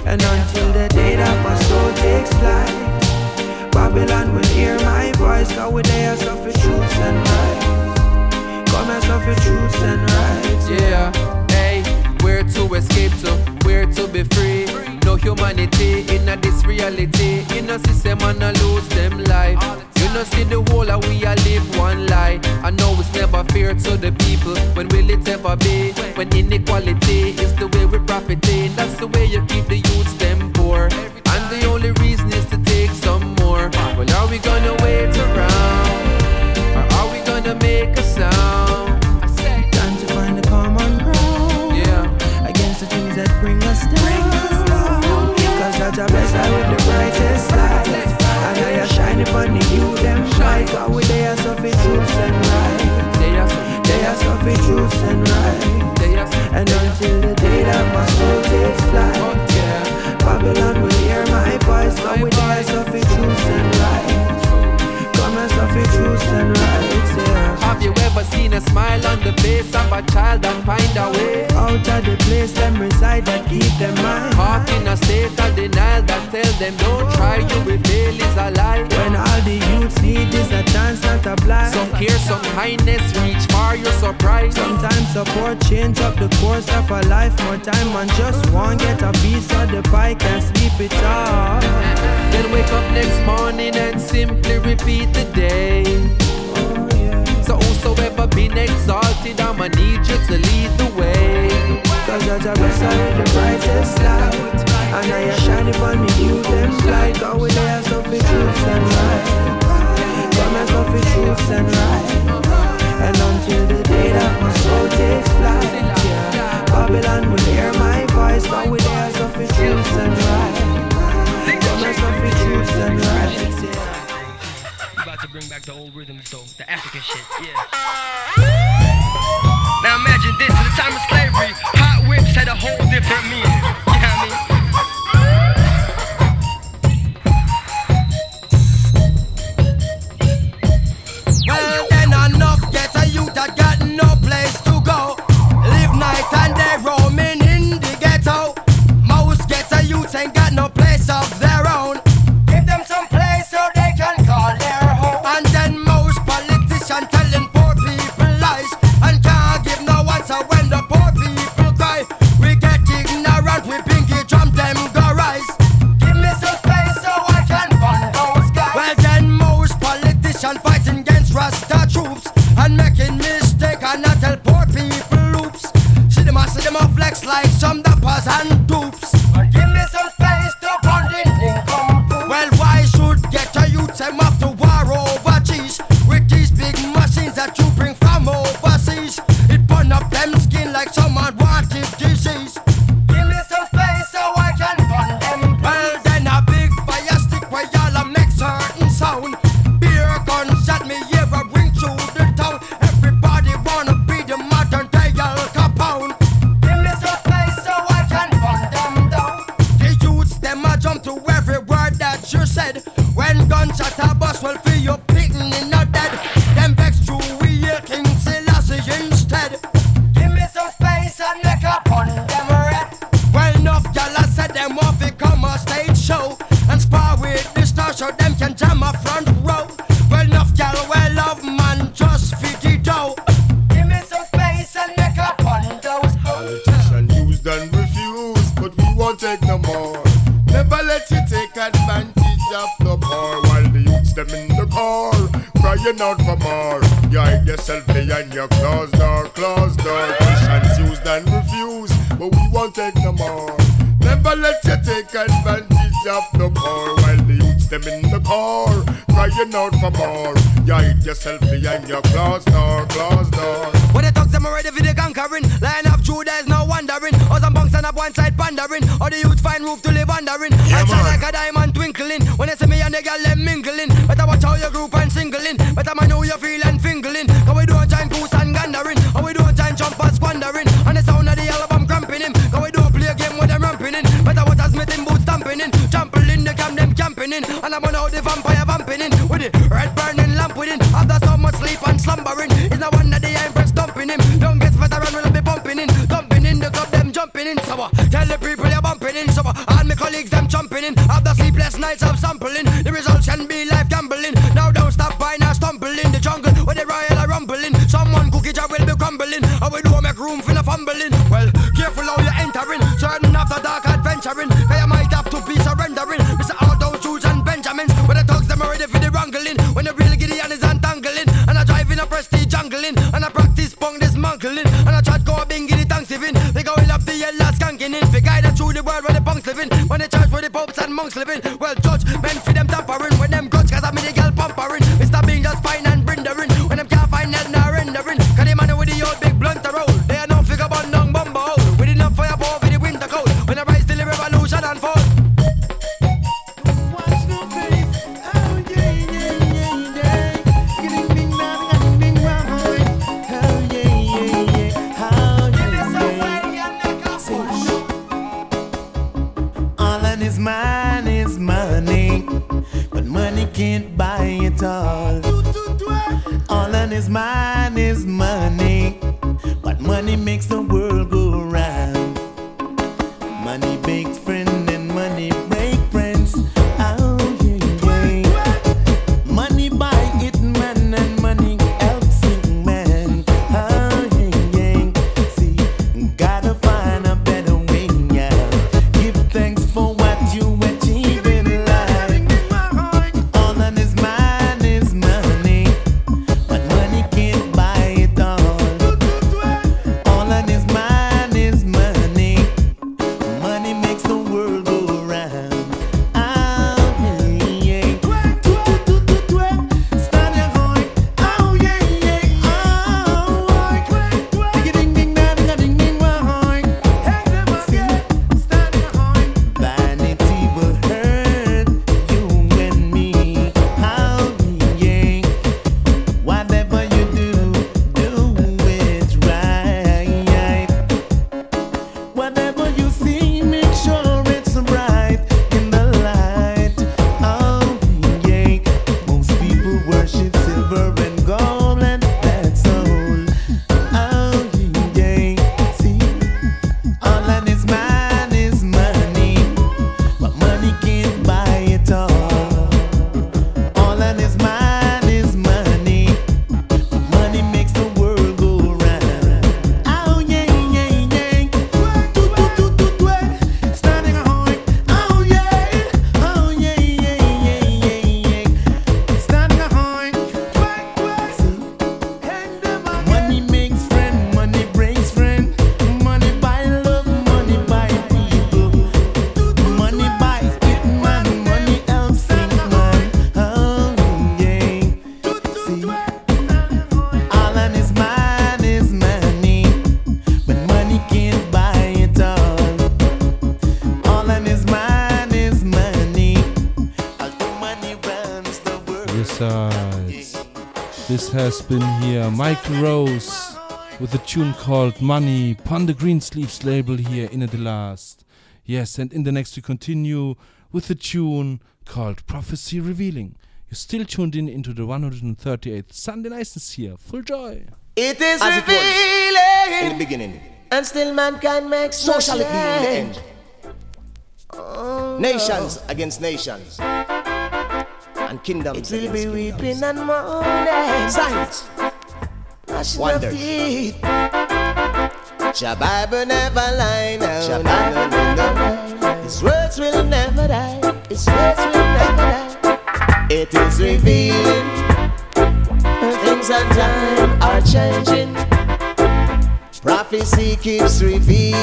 And until the day that my soul takes flight, Babylon will hear my voice. God with their of the truth and right. Come as of the truth and right. Yeah, hey, where to escape to, where to be free. No humanity in a this reality. In a system and a lose them life. Know see the whole of we a live one lie. I know it's never fair to the people. When will it ever be? When inequality is the way we profiting. That's the way you keep the youths them poor. And the only reason is to take some more. Well, are we gonna wait around? Or are we gonna make a sound? Time to find a common ground. Yeah. Against the things that bring us down. Cause Judge, I bless I with the brightest light. And I shine upon the youth them bright. God with their of the truth and right. They are the truth and right. And until the day that my soul takes flight, Babylon will hear my voice. God with their of the truth and right. Come as of the truth and right. Yeah. Have you ever seen a smile on the face of a child and find a way? Out of the place them reside that keep them mind. Caught in a state of denial that tell them don't try, you will fail is a lie. When all the youths need is a chance, not a blind. Some care, some kindness, reach far, you're surprised. Sometimes support change up the course of a life. More time and just one get a piece of the pie, sleep it off. Then wake up next morning and simply repeat the day. So whosoever been exalted, I'ma need you to lead the way. Cause I I with the brightest light. And I a shine upon me, you them light. God with their of the truth and right. Come as the truth and right. And until the day that my soul takes flight. Babylon will hear my voice. God with their of the truth and right. Come as the truth and right to bring back the old rhythms though, the African shit, yeah. Now imagine this, in the time of slavery, hot whips had a whole different meaning. You know? Well, then youth got no place to go. Live night and day roaming in the ghetto. Youth ain't got no but money can't buy it all. All on his mind is money. Has been here Michael Rose with a tune called Money, upon the Greensleeves label here in the last. Yes, and in the next we continue with a tune called Prophecy Revealing. You're still tuned in into the 138th Sunday License here. Full joy. It is As it revealing. in the beginning. And still mankind makes So no shall it be in the change. end. Oh, Nations against nations. And kingdoms It will be kingdoms. weeping and mourning. Of Wonders. Your Bible never lie no, no, no, no. His words will never die. His words will never die. It is revealing. Things and time are changing. Prophecy keeps revealing.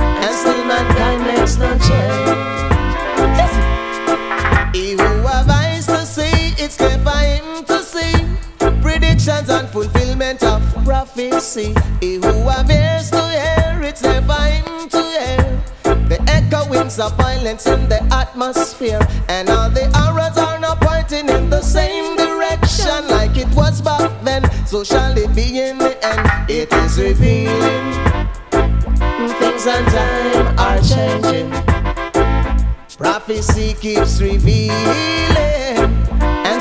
And still mankind makes no change. It's clear for him to see predictions and fulfillment of prophecy. He who have ears to hear, it's clear for him to hear the echoings of violence in the atmosphere, and all the arrows are now pointing in the same direction, like it was back then. So shall it be in the end. It is revealing things and time are changing. Prophecy keeps revealing,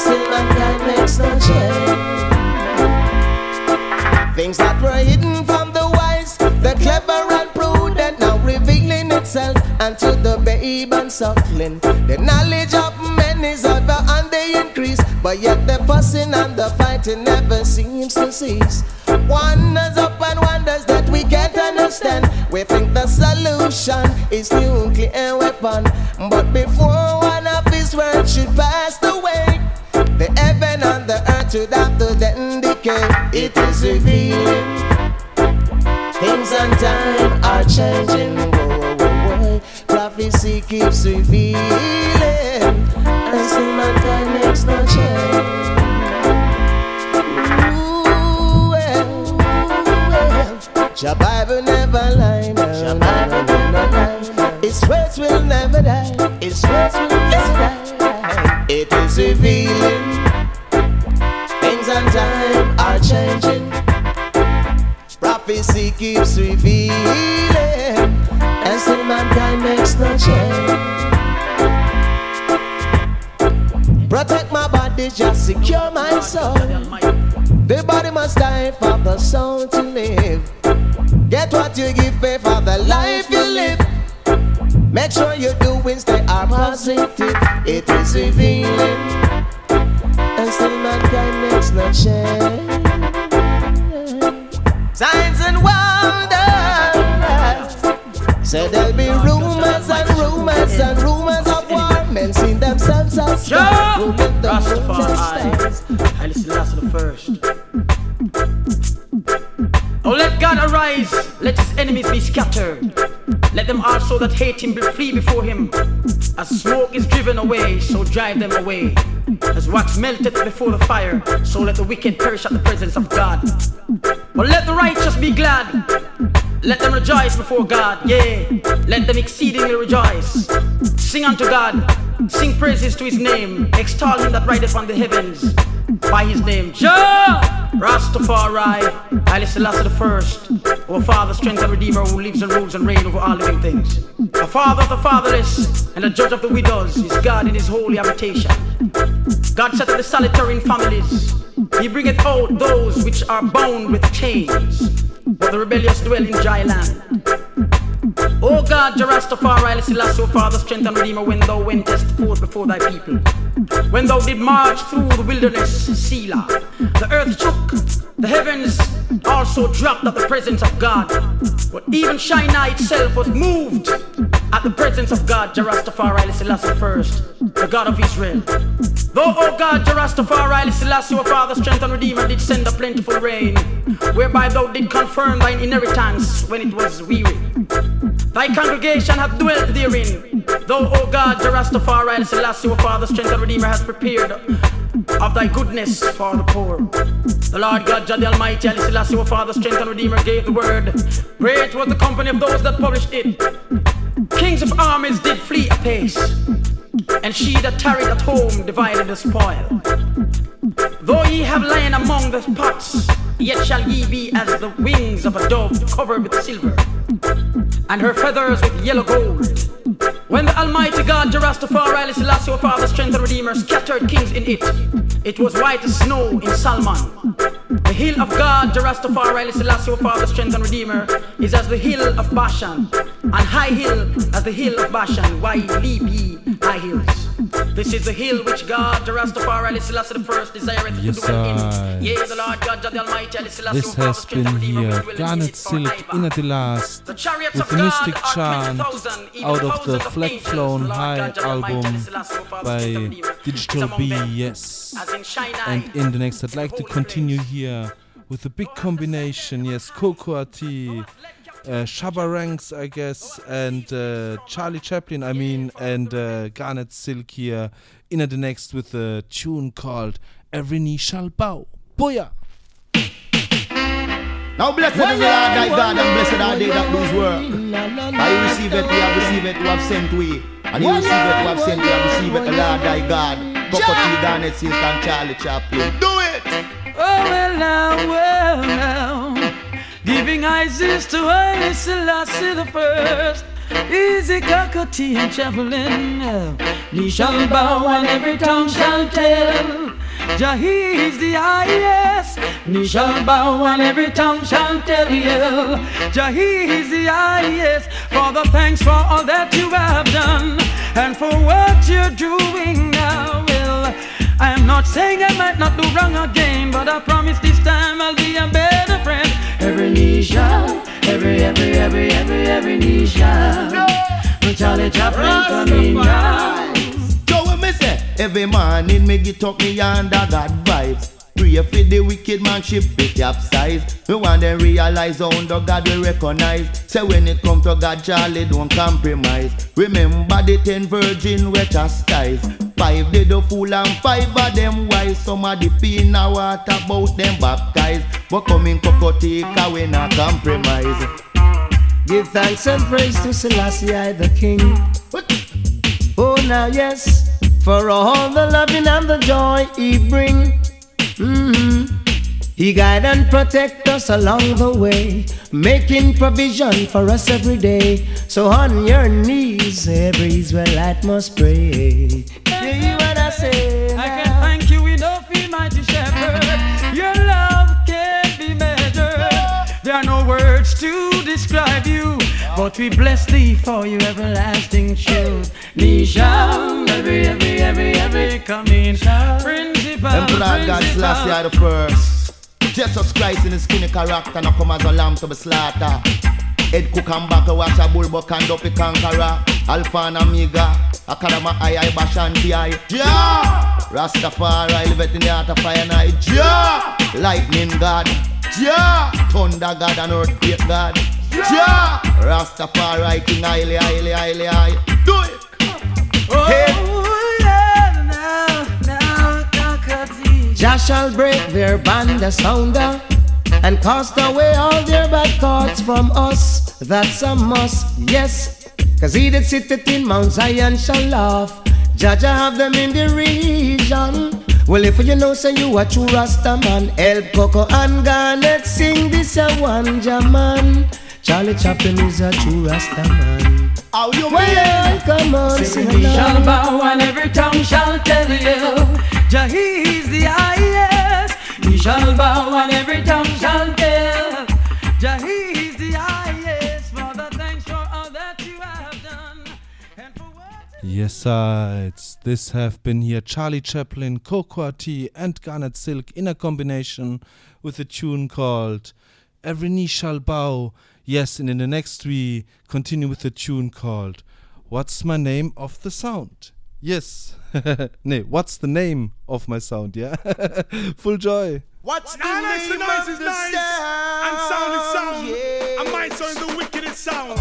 still mankind makes no change. Things that were hidden from the wise, the clever and prudent, now revealing itself unto the babe and suckling. The knowledge of men is ever on the increase, but yet the fussing and the fighting never seems to cease. Wonders upon wonders that we can't understand. We think the solution is nuclear weapon, but before one of his words should pass the heaven and the earth should have to then decay. It is revealing. Things and time are changing. Whoa, whoa, whoa. Prophecy keeps revealing. And still mankind makes no change. Ooh, well, well. Your Bible never lie. No, Your Bible never lie. Its words will never die. Its words will never die. It is revealing. Changing. Prophecy keeps revealing, and still mankind makes no change. Protect my body, just secure my soul. The body must die for the soul to live. Get what you give, pay for the life you live. Make sure you do wins, they are positive. It is revealing, and still mankind makes no change. Signs and wonders. Say there'll be rumors and rumors and rumors of war. Men see themselves as Yeah. gods, ruling the moons and Rastafari, stars. Haile Selassie the first. Oh, let God arise, let his enemies be scattered. Let them also that hate him be flee before him. As smoke is driven away, so drive them away. As wax melted before the fire, so let the wicked perish at the presence of God. But let the righteous be glad. Let them rejoice before God, yea. Let them exceedingly rejoice. Sing unto God, sing praises to his name, extol him that rideth on the heavens by his name. Jah Rastafari, Haile Selassie the first, our Father, strength and Redeemer who lives and rules and reigns over all living things. The Father of the fatherless and the Judge of the widows is God in his holy habitation. God settled the solitary in families. He bringeth out those which are bound with chains, the rebellious dwell in dry land. O oh God, Jah Rastafari, Haile Selassie, O Father, strength and Redeemer, when thou wentest forth before thy people. When thou did march through the wilderness, Selah, the earth shook, the heavens also dropped at the presence of God. But even Sinai itself was moved at the presence of God, Jah Rastafari, Selassie first, the God of Israel. Though, O God, Jah Rastafari, Selassie, O Father, strength and Redeemer, did send a plentiful rain, whereby thou did confirm thine inheritance when it was weary. Thy congregation hath dwelt therein. Thou, O God, Jah Rastafari, Selassie, O Father, strength and Redeemer, hast prepared of thy goodness for the poor. The Lord God, Jah the Almighty, Haile Selassie, O Father, strength and Redeemer, gave the word. Great was the company of those that published it. Kings of armies did flee apace, and she that tarried at home divided the spoil. Though ye have lain among the pots, yet shall ye be as the wings of a dove covered with silver, and her feathers with yellow gold. When the Almighty God, Jah Rastafari, Selassie, your Father, Strength and Redeemer, scattered kings in it, it was white as snow in Salmon. The hill of God, Jah Rastafari, Selassie, your Father, Strength and Redeemer, is as the hill of Bashan, and high hill as the hill of Bashan. Why leap ye high hills? This is the hill which God, Jah Rastafari, Selassie the First, desireth to Yes, dwell in. Yea, the Lord God, the Almighty, Selassie, This has Father, Strength and been here, will dwell in Garnet Silk. Inner the Last, The chariots with of the Mystic Chant out of the Flag. Flown High God, Jah the Almighty, album Ali Selassie, your Father, by Strength and Redeemer, Digital B, yes. As in Sinai, And in the next, I'd like to continue here with a big combination, yes, Cocoa Tea, uh, Shabba Ranks, I guess, and uh, Charlie Chaplin, I mean, and uh, Garnet Silk here, in at the next with a tune called Every Knee Shall Bow. Booyah! Now blessed is the Lord thy God, and blessed are they that his work. I receive it, we have received it, we have sent we. And you receive it, we have sent, we have received it, the Lord thy God. Cocoa Tea, Garnet Silk, and Charlie Chaplin. Do it! Oh well now, well now, giving Isis to Haile Selassie the first. Easy cockatoo and Chaplin, knee uh, shall bow and every tongue shall tell. Jah is the highest, knee shall bow and every tongue shall tell. Jah is the highest. Father, thanks for all that you have done and for what you're doing now. Well, I am not saying I might not do wrong again, but I promise this time I'll be a better friend. Every knee shall, every, every, every, every, every knee shall. When Charlie Chaplin coming down. So when me say, every morning me get up me under God vibes. Pray for the wicked man ship it capsize. We want them realize how under God we recognize. Say when it come to God, Charlie don't compromise. Remember the ten virgin we chastise. Five they do fool and five of them wise. Some of the pin a water about them baptized. But coming cocotica we not compromise. Give thanks and praise to Selassie I the King. Oh, now, yes, for all the loving and the joy he bring. Mhm. He guide and protect us along the way, making provision for us every day. So on your knees, every Israelite must pray. You hear what I say? I but we bless thee for your everlasting truth. Shall, every, every, every, every coming. Principal, Emperor God Selassie principal. are the first. Jesus Christ in his skinny character now come as a lamb to be slaughter. Head cook and back watch a bull buck and up a conqueror. Alpha and Omega. Akadama I I Bashanti I. Ja! Rastafari live in the heart of fire night. Ja! Lightning God. Ja! Thunder God and earthquake God. Ja! Rastafari King Haile Haile Haile Haile. Do it! Oh, yeah, now, now, cockatoo. Jah shall break their band asunder and cast away all their bad thoughts from us. That's a must, yes. Cause he that sitteth in Mount Zion shall laugh. Jah Jah have them in the region. Well, if you know, say you a true Rasta man, help Coco and Garnet sing this a one Jaman. Charlie Chaplin is a true Rasta man. How you well, come on, Sing sing knee shall bow and every tongue shall tell you Jah is the highest He shall bow and every tongue shall tell Jah he is the highest Father thanks for all that you have done Yes, sides. This have been here Charlie Chaplin, Cocoa Tea, and Garnet Silk in a combination with a tune called Every Knee Shall Bow. Yes, and in the next we continue with a tune called What's My Name of the Sound? Yes. nee, what's the name of my sound? Yeah. Full joy. What's the nice, name nice of the nice, and sound is sound, and my sound is the wickedest sound.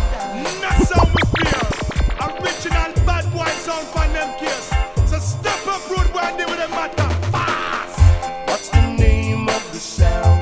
Not sound with fear. Original bad boy sound from them case. So step up, road boy, and deal with the matter fast. What's the name of the sound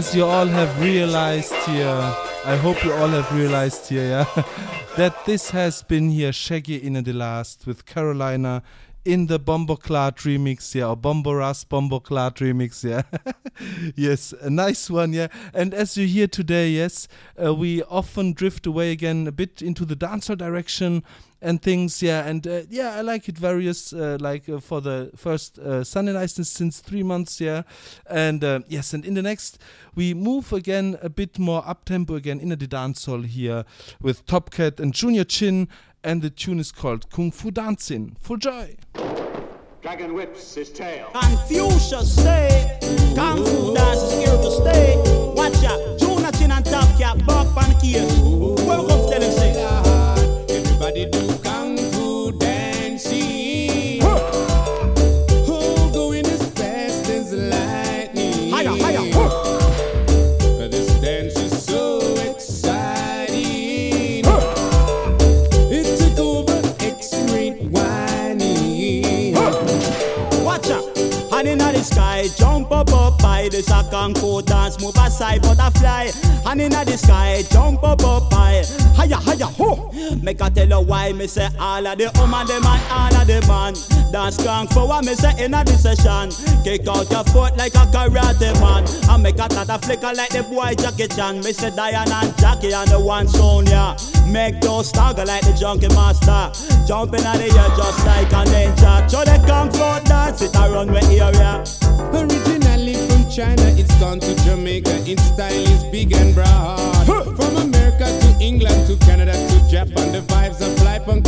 as you all have realized here, I hope you all have realized here, yeah, that this has been here Shaggy in the last with Carolina in the Bomboclad remix, yeah, or Bomboras Bomboclad remix, yeah. yes, a nice one, yeah. And as you hear today, yes, uh, we often drift away again a bit into the dancehall direction and things, yeah. And uh, yeah, I like it various, uh, like uh, for the first uh, Sunday license since three months, yeah. And uh, yes, and in the next, we move again a bit more up tempo again in the dancehall here with Top Cat and Junior Chin and the tune is called Kung Fu Dancing. Full joy. Dragon whips his tail. Confucius say, Kung Fu dance is here to stay. Watch out, Junior Chin and Top Cat, Bob and Keys. Welcome to them say. Everybody do the sky, jump up up high. The second coat dance, move aside, butterfly. Hand in the sky, jump up up high. Higher, higher, ho. Make I tell you why me say all of the woman, the man, all of the man. Dance kung fu, what me say in a this session. Kick out your foot like a karate man. And make a tata flicker like the boy Jackie Chan. Me say Diana and Jackie and the one Sonia. Make those stagger like the junkie master. Jumping out the air just like a ninja. Show the fu dance, it a runway area. Originally from China, it's gone to Jamaica. Its style is big and broad. From America to England to Canada to Japan, the vibes are fly and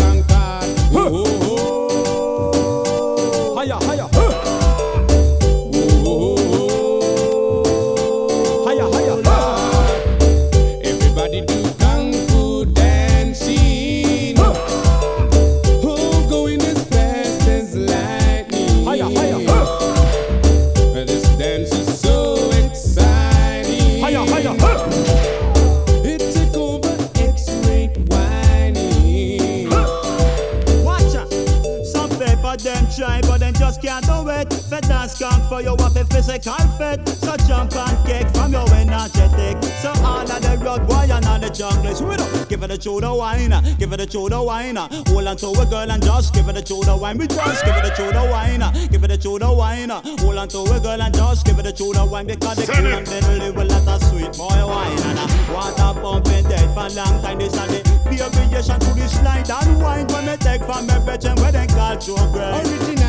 physical fit. So jump and kick from your energetic. So all of the road boy and all the junglers, we don't give it a shoulder wine, give it a shoulder wine. Hold on to a girl and just give it a shoulder wine. We just give it a shoulder wine, give it a shoulder wine. Hold on to a girl and just give it a shoulder wine because the cool and little live a lot of sweet boy wine. And uh, water pumping dead for long time. This and the variation to the slide and wine when me take from me bedroom where they call Joe Gray. Originally from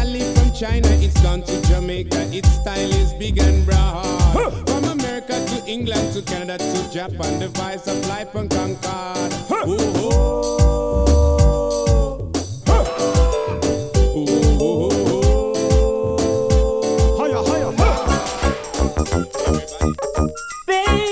China, it's gone to Jamaica. Its style is big and broad. From America to England to Canada to Japan, the vibes of life and concord. Ooh, oh. Higher, higher. Baby,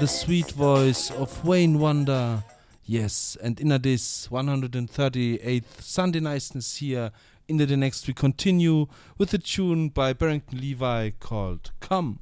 the sweet voice of Wayne Wonder. Yes, and in this 138th Sunday Niceness here, in the next we continue with a tune by Barrington Levy called Come.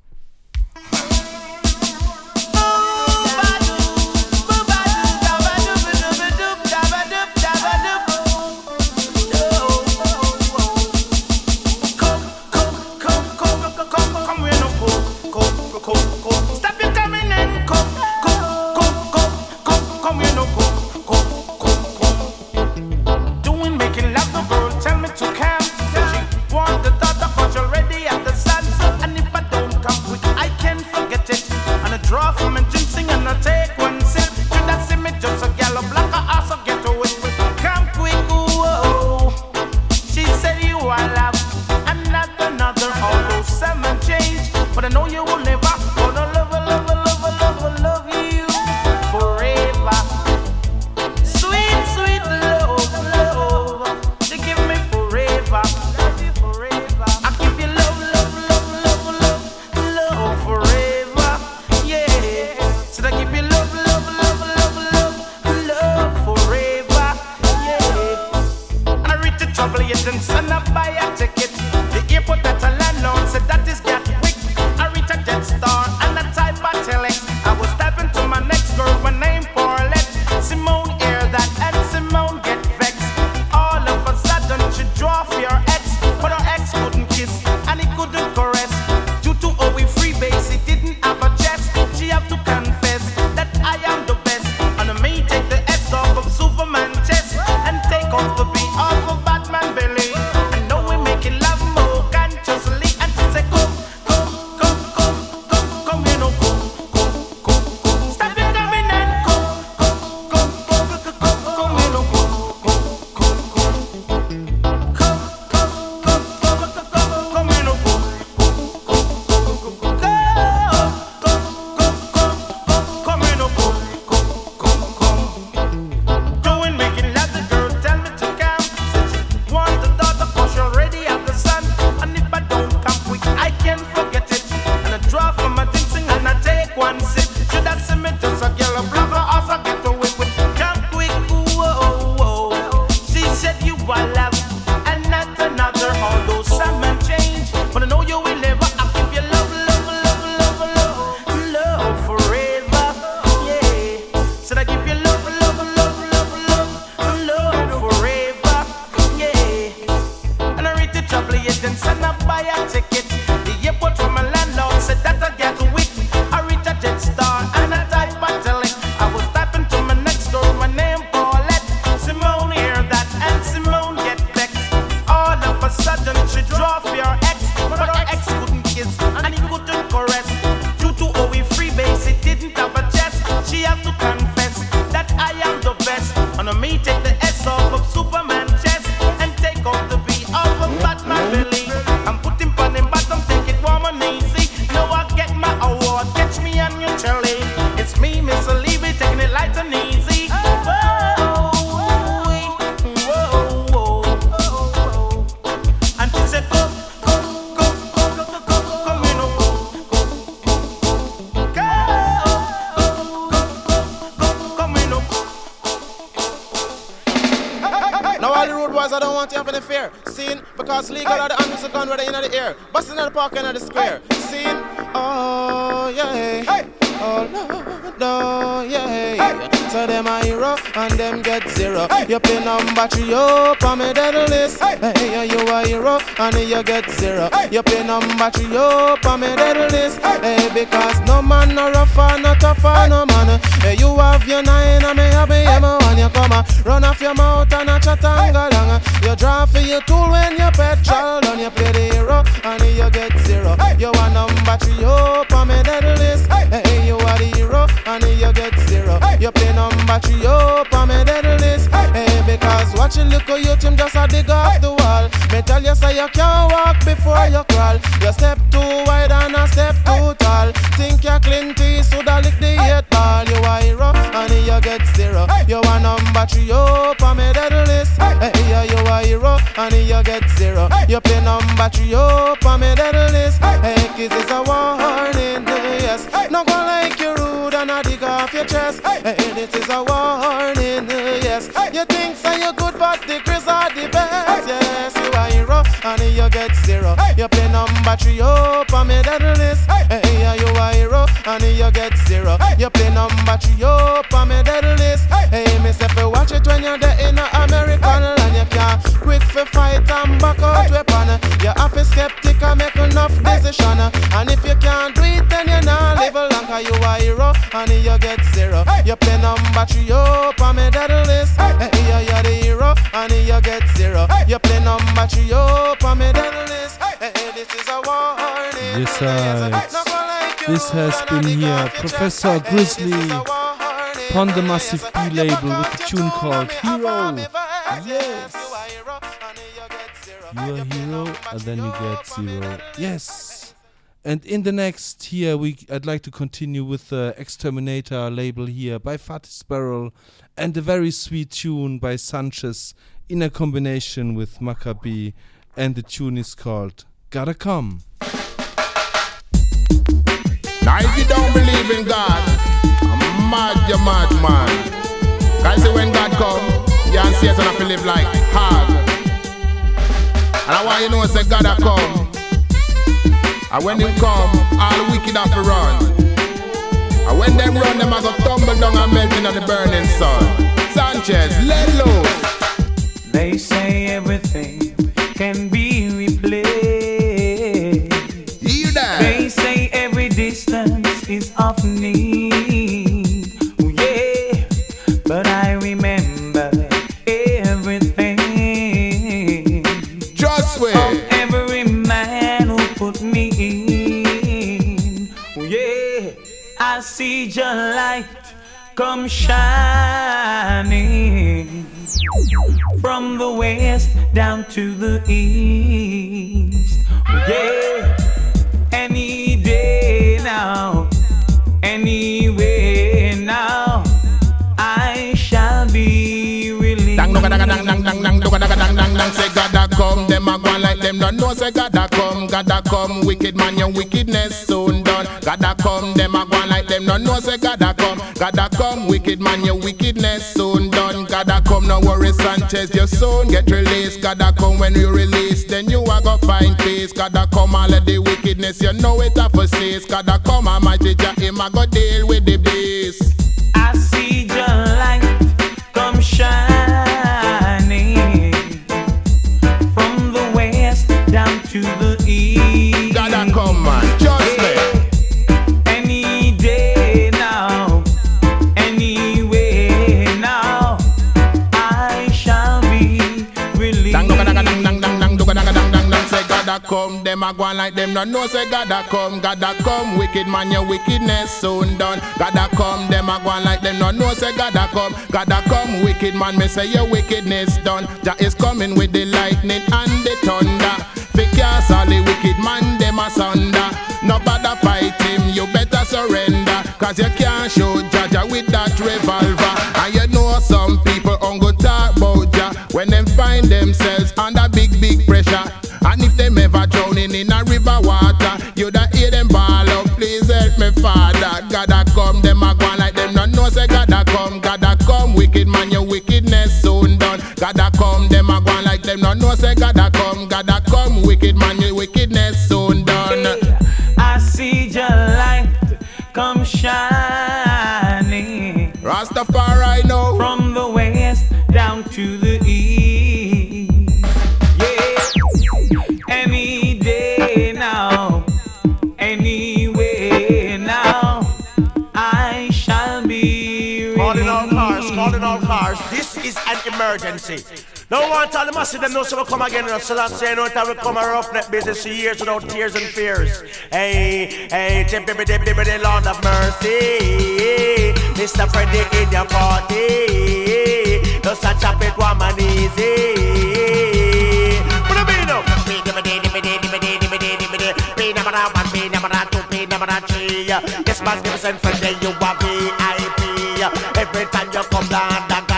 Battery up on me dead list. Hey, hey you a hero and you get zero. Hey. You play number three, up on me dead list. Hey. hey, because no man no rougher, no tougher, hey. no man. Hey, you have your nine and me have my hey. when you come. A, run off your mouth and a chat and hey. long. You draw for your tool when you petrol hey. and you play the hero and you get zero. Hey. You a number three, up on me dead list. Hey. hey, you are the hero and you get zero. Hey. You play number three, up on me dead list. Cause watching the coyote him just a dig off the wall. Me tell you say you can't walk before you crawl. You step too wide and a step too tall. Think you're clean teeth, so that lick the eight ball. You a hero and you get zero. You a number three up on me dead list. Hey, hey you a hero and you get zero. You play number three up on me dead list. Hey, kiss is a warning, yes. Not gonna like you and I dig off your chest. Hey, this is a warning, yes. You think so you good, but the Chris are the best. Yes, you are hero and you get zero. You play number three up on me dead list. Hey, yeah, you are hero and you get zero. You play number three up on me dead list. Hey, me say fi watch it when you're there in a American land. You can't quick fi fight and back out weapon. You have to skeptic and make enough decision. And if you can't do Cause you a hero and you get zero. You play number three up on me dead list. Hey, yeah, you're the hero and you get zero. You play number three up on me dead list. Hey, this is a warning. Yes, right. This has been here Professor Grizzly on the Massive B label with a tune called Hero. Yes. You are a hero and then you get zero. Yes. And in the next here, we I'd like to continue with the Exterminator label here by Fatis Burrell and a very sweet tune by Sanchez in a combination with Maccabi, and the tune is called Gotta Come. Now if you don't believe in God, I'm mad, you're mad man. Guys say when God come, you and see us and have to live like hard. And I want you to know say God a come. And when him come, all the wicked have to run. And when them run, them as a tumble down and melt in the burning sun. Sanchez, let loose. They say everything can be replaced. You there? They say every distance is of need. Come shining from the west down to the east. Yeah, any day now, anyway now, I shall be released. Dang, come. Them a go like them don't know say God a come. God a come, wicked man, your wickedness soon done. God a come, them a go like them don't know say God a come. God a come, wicked man, your wickedness soon done. God a come, no worry Sanchez, you soon get released. God a come when you release, then you a go find peace. God a come, all of the wickedness, you know it a for cease. God a come, Almighty Jah, him a go deal with the beast. I see your light come shining from the west down to the east. God a come, man, a come, them a go like them no know say God a come, God a come, wicked man your wickedness soon done. God a come, them a go like them no know say God a come, God a come, wicked man me say your wickedness done. Jah is coming with the lightning and the thunder. Fi cast all the wicked man them asunder. No bother fight him, you better surrender. Cause you can't show Jah Jah with that revolver. And you know some people on go talk about Jah when them find themselves under big, big pressure. And if them ever drowning in a river water, you da hear them ball out, please help me, Father. God a come, them a go like them no know say God a come, God a come, wicked man, your wickedness soon done. God a come, them a go like them no know say God a come, God a come, wicked man, your wickedness soon done. I see your light come shining Rastafari now is an emergency. Don't want all the massive them know so we come again and so that's saying no time we come a roughneck business for years without tears and fears. Hey, hey, tip dip dip dip the Lord of mercy. Mr. Freddy in your party. Just a chop it woman easy. Put a beat up. P number one, number two, number three. Yes, magnificent Friday, you are VIP. Every time you come down, got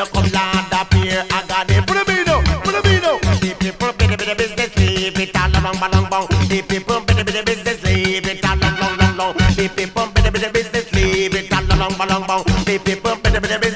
you come land up here, I got it. Put a beat up, put a beat. The people be the business, leave it all along, along, along. The people be the business, leave it all along, long, along. The people be the business, leave it all along, along, along. The people be the business.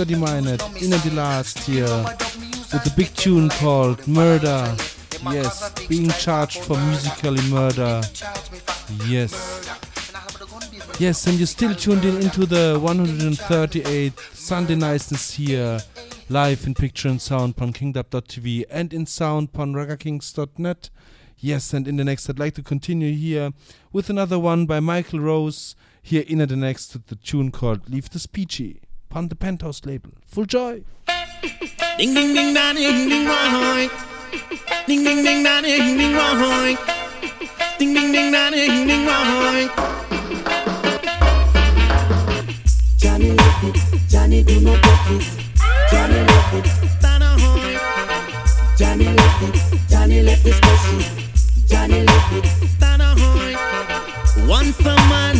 In the last year, with a big tune called Murder. Yes, being charged for musically murder. Yes. Yes, and you're still tuned in into the 138th Sunday Niceness here, live in picture and sound on kingdub.tv and in sound on ragakings.net. Yes, and in the next, I'd like to continue here with another one by Michael Rose, here in the next, the tune called Leave the Speechy upon the Penthouse label. Full joy! ding ding ding da ding ding roy. Ding ding ding da ding ding roy. Ding ding ding da ding ding roy. Johnny love it, Johnny do not take. Johnny love it, stand a hoy. Johnny love it, Johnny left this question. Johnny love it, stand a hoy. Once a man,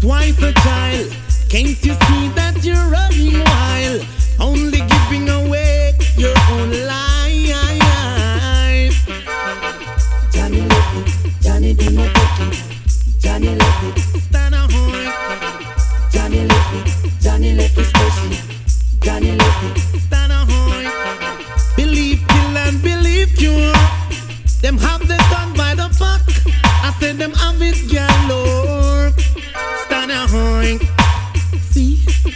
twice a child. Can't you see that you're running wild? Only giving away your own life. Johnny love Johnny do not take it. Johnny love it, stand on Johnny love Johnny left the. Johnny love it, stand on Believe kill and believe cure. Them have the done by the fuck. I said them have it galore. Stand on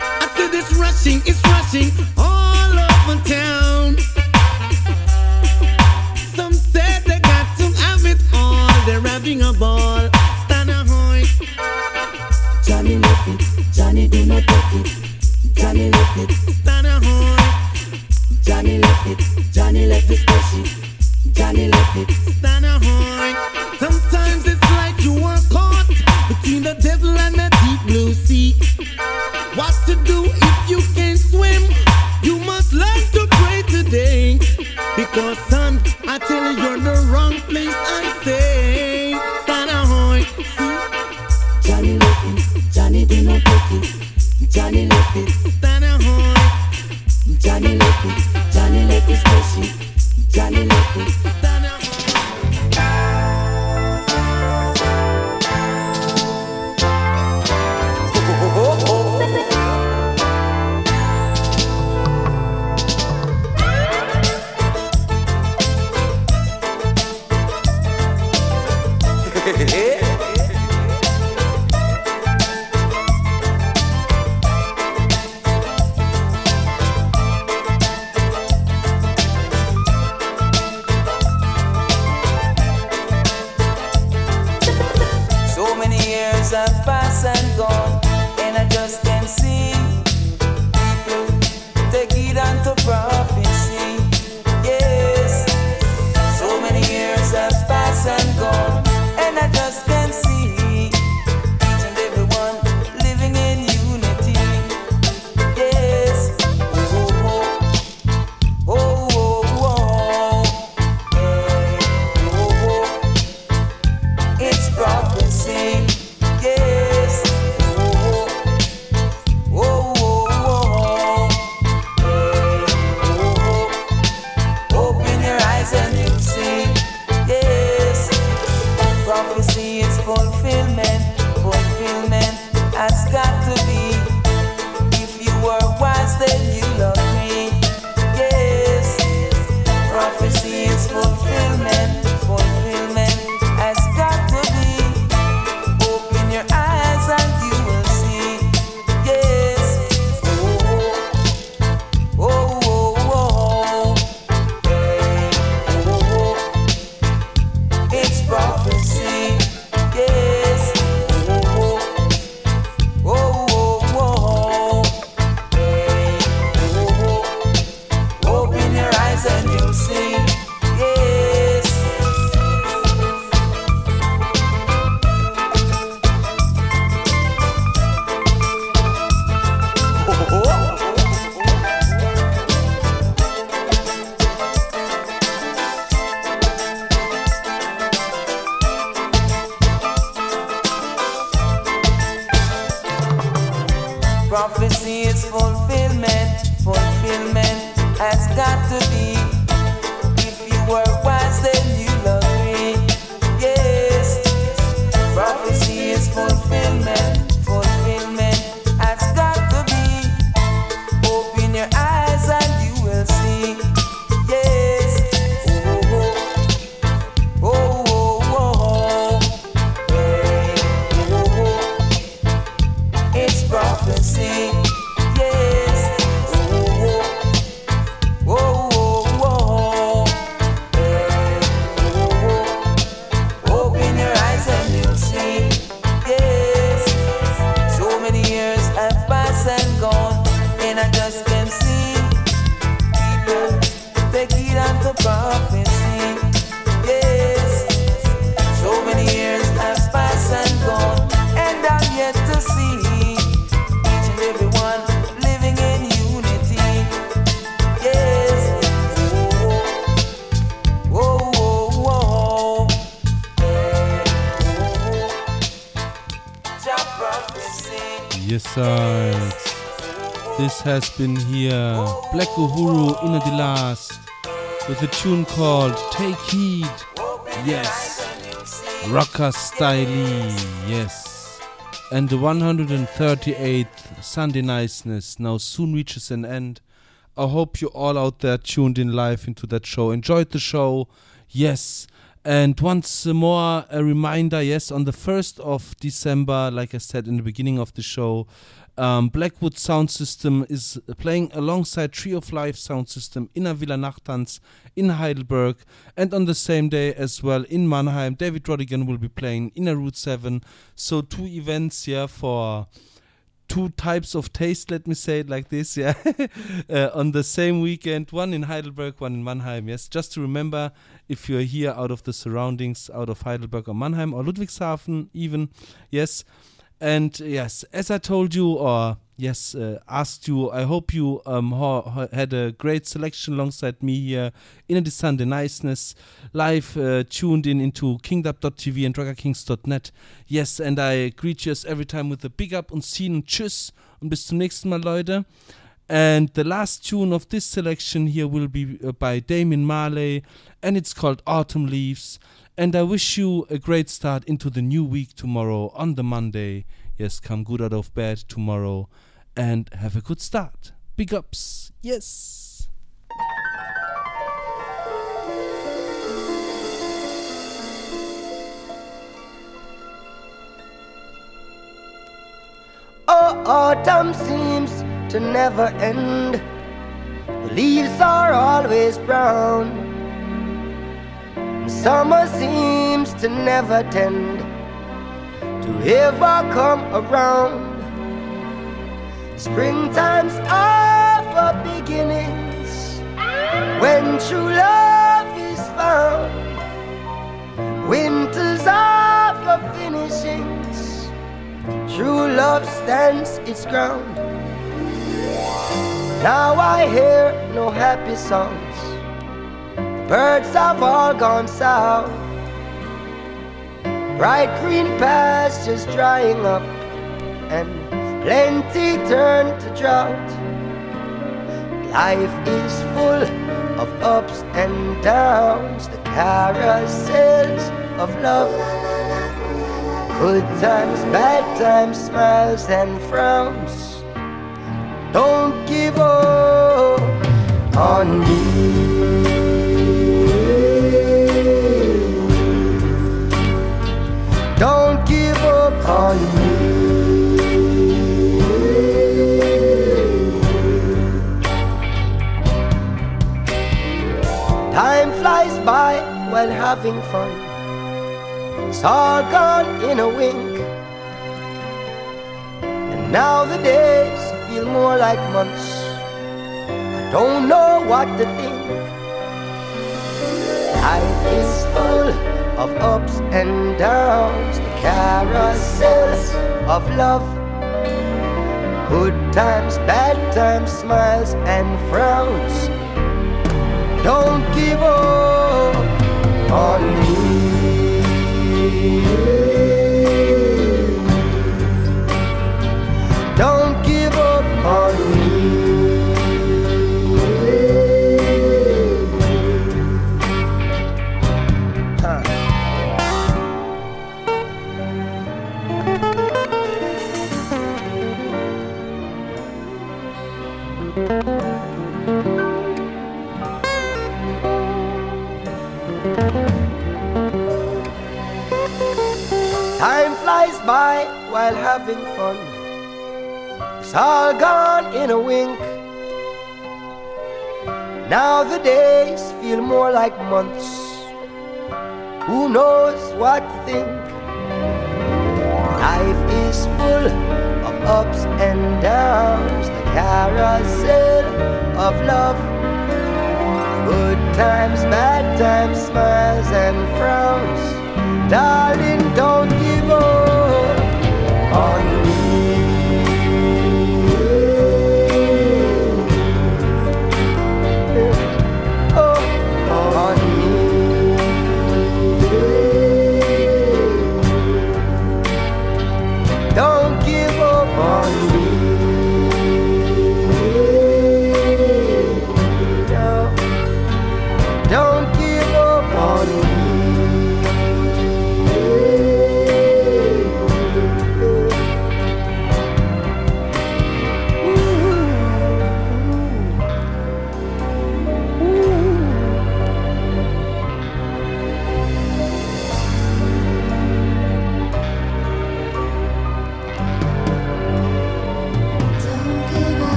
I said it's rushing, it's rushing all over town. Some said they got to have it all. They're having a ball. Stand a. Johnny left it, Johnny do not take it. Johnny left it, Stand a hoink. Johnny left it, Johnny left the spaceship. Johnny left it. Stand a. Sometimes it's like you are caught between the devil and the deep blue sea. What to do if you can't swim? You must learn to pray today. Because, son, I tell you, you're the wrong place. I say, stand a hoink. Johnny left Johnny do not. Johnny left Yes. This has been here. Black Uhuru in the last with a tune called Take Heed. Yes. Rocker Styley. Yes. And the 138th Sunday Niceness now soon reaches an end. I hope you all out there tuned in live into that show. Enjoyed the show. Yes. And once more, a reminder yes, on the 1st of December, like I said in the beginning of the show, um, Blackwood Sound System is playing alongside Tree of Life Sound System in a Villa Nachttanz in Heidelberg. And on the same day as well in Mannheim, David Rodigan will be playing in a Route 7. So, two events here for two types of taste, let me say it like this, yeah, uh, on the same weekend, one in Heidelberg, one in Mannheim, yes, just to remember if you're here out of the surroundings, out of Heidelberg or Mannheim or Ludwigshafen, even, yes. And yes, as I told you, or yes, uh, asked you, I hope you um, ha- ha- had a great selection alongside me here in the Sunday Niceness, live uh, tuned in into kingdub.tv and ragakings.net. Yes, and I greet you as every time with a big up und Scene und Tschüss und bis zum nächsten Mal, Leute. And the last tune of this selection here will be uh, by Damian Marley, and it's called Autumn Leaves. And I wish you a great start into the new week tomorrow on the Monday. Yes, come good out of bed tomorrow and have a good start. Big ups. Yes. Oh, autumn seems to never end. The leaves are always brown. Summer seems to never tend to ever come around. Springtime's are for beginnings when true love is found. Winters are for finishings. True love stands its ground. Now I hear no happy songs. Birds have all gone south. Bright green pastures drying up, and plenty turned to drought. Life is full of ups and downs, the carousels of love. Good times, bad times, smiles and frowns. Don't give up on me. Don't give up on me. Time flies by while having fun. It's all gone in a wink. And now the days feel more like months. I don't know what to think. Life is full of ups and downs, the carousels of love. Good times, bad times, smiles and frowns. Don't give up on me. While having fun. It's all gone in a wink. Now the days feel more like months. Who knows what to think? Life is full of ups and downs, the carousel of love. Good times, bad times, smiles and frowns. Darling, don't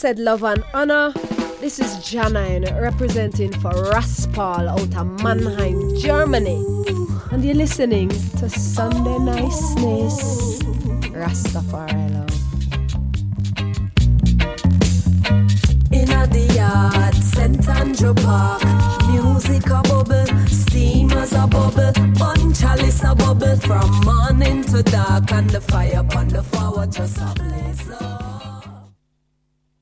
Blessed love and honor. This is Janine representing for Raspal out of Mannheim, Germany. And you're listening to Sunday Niceness. Rastafari love. In the yard, St. Andrew Park. Music a bubble, steamers a bubble, bun chalice a bubble from morning to dark, and the fire upon the floor just a blaze.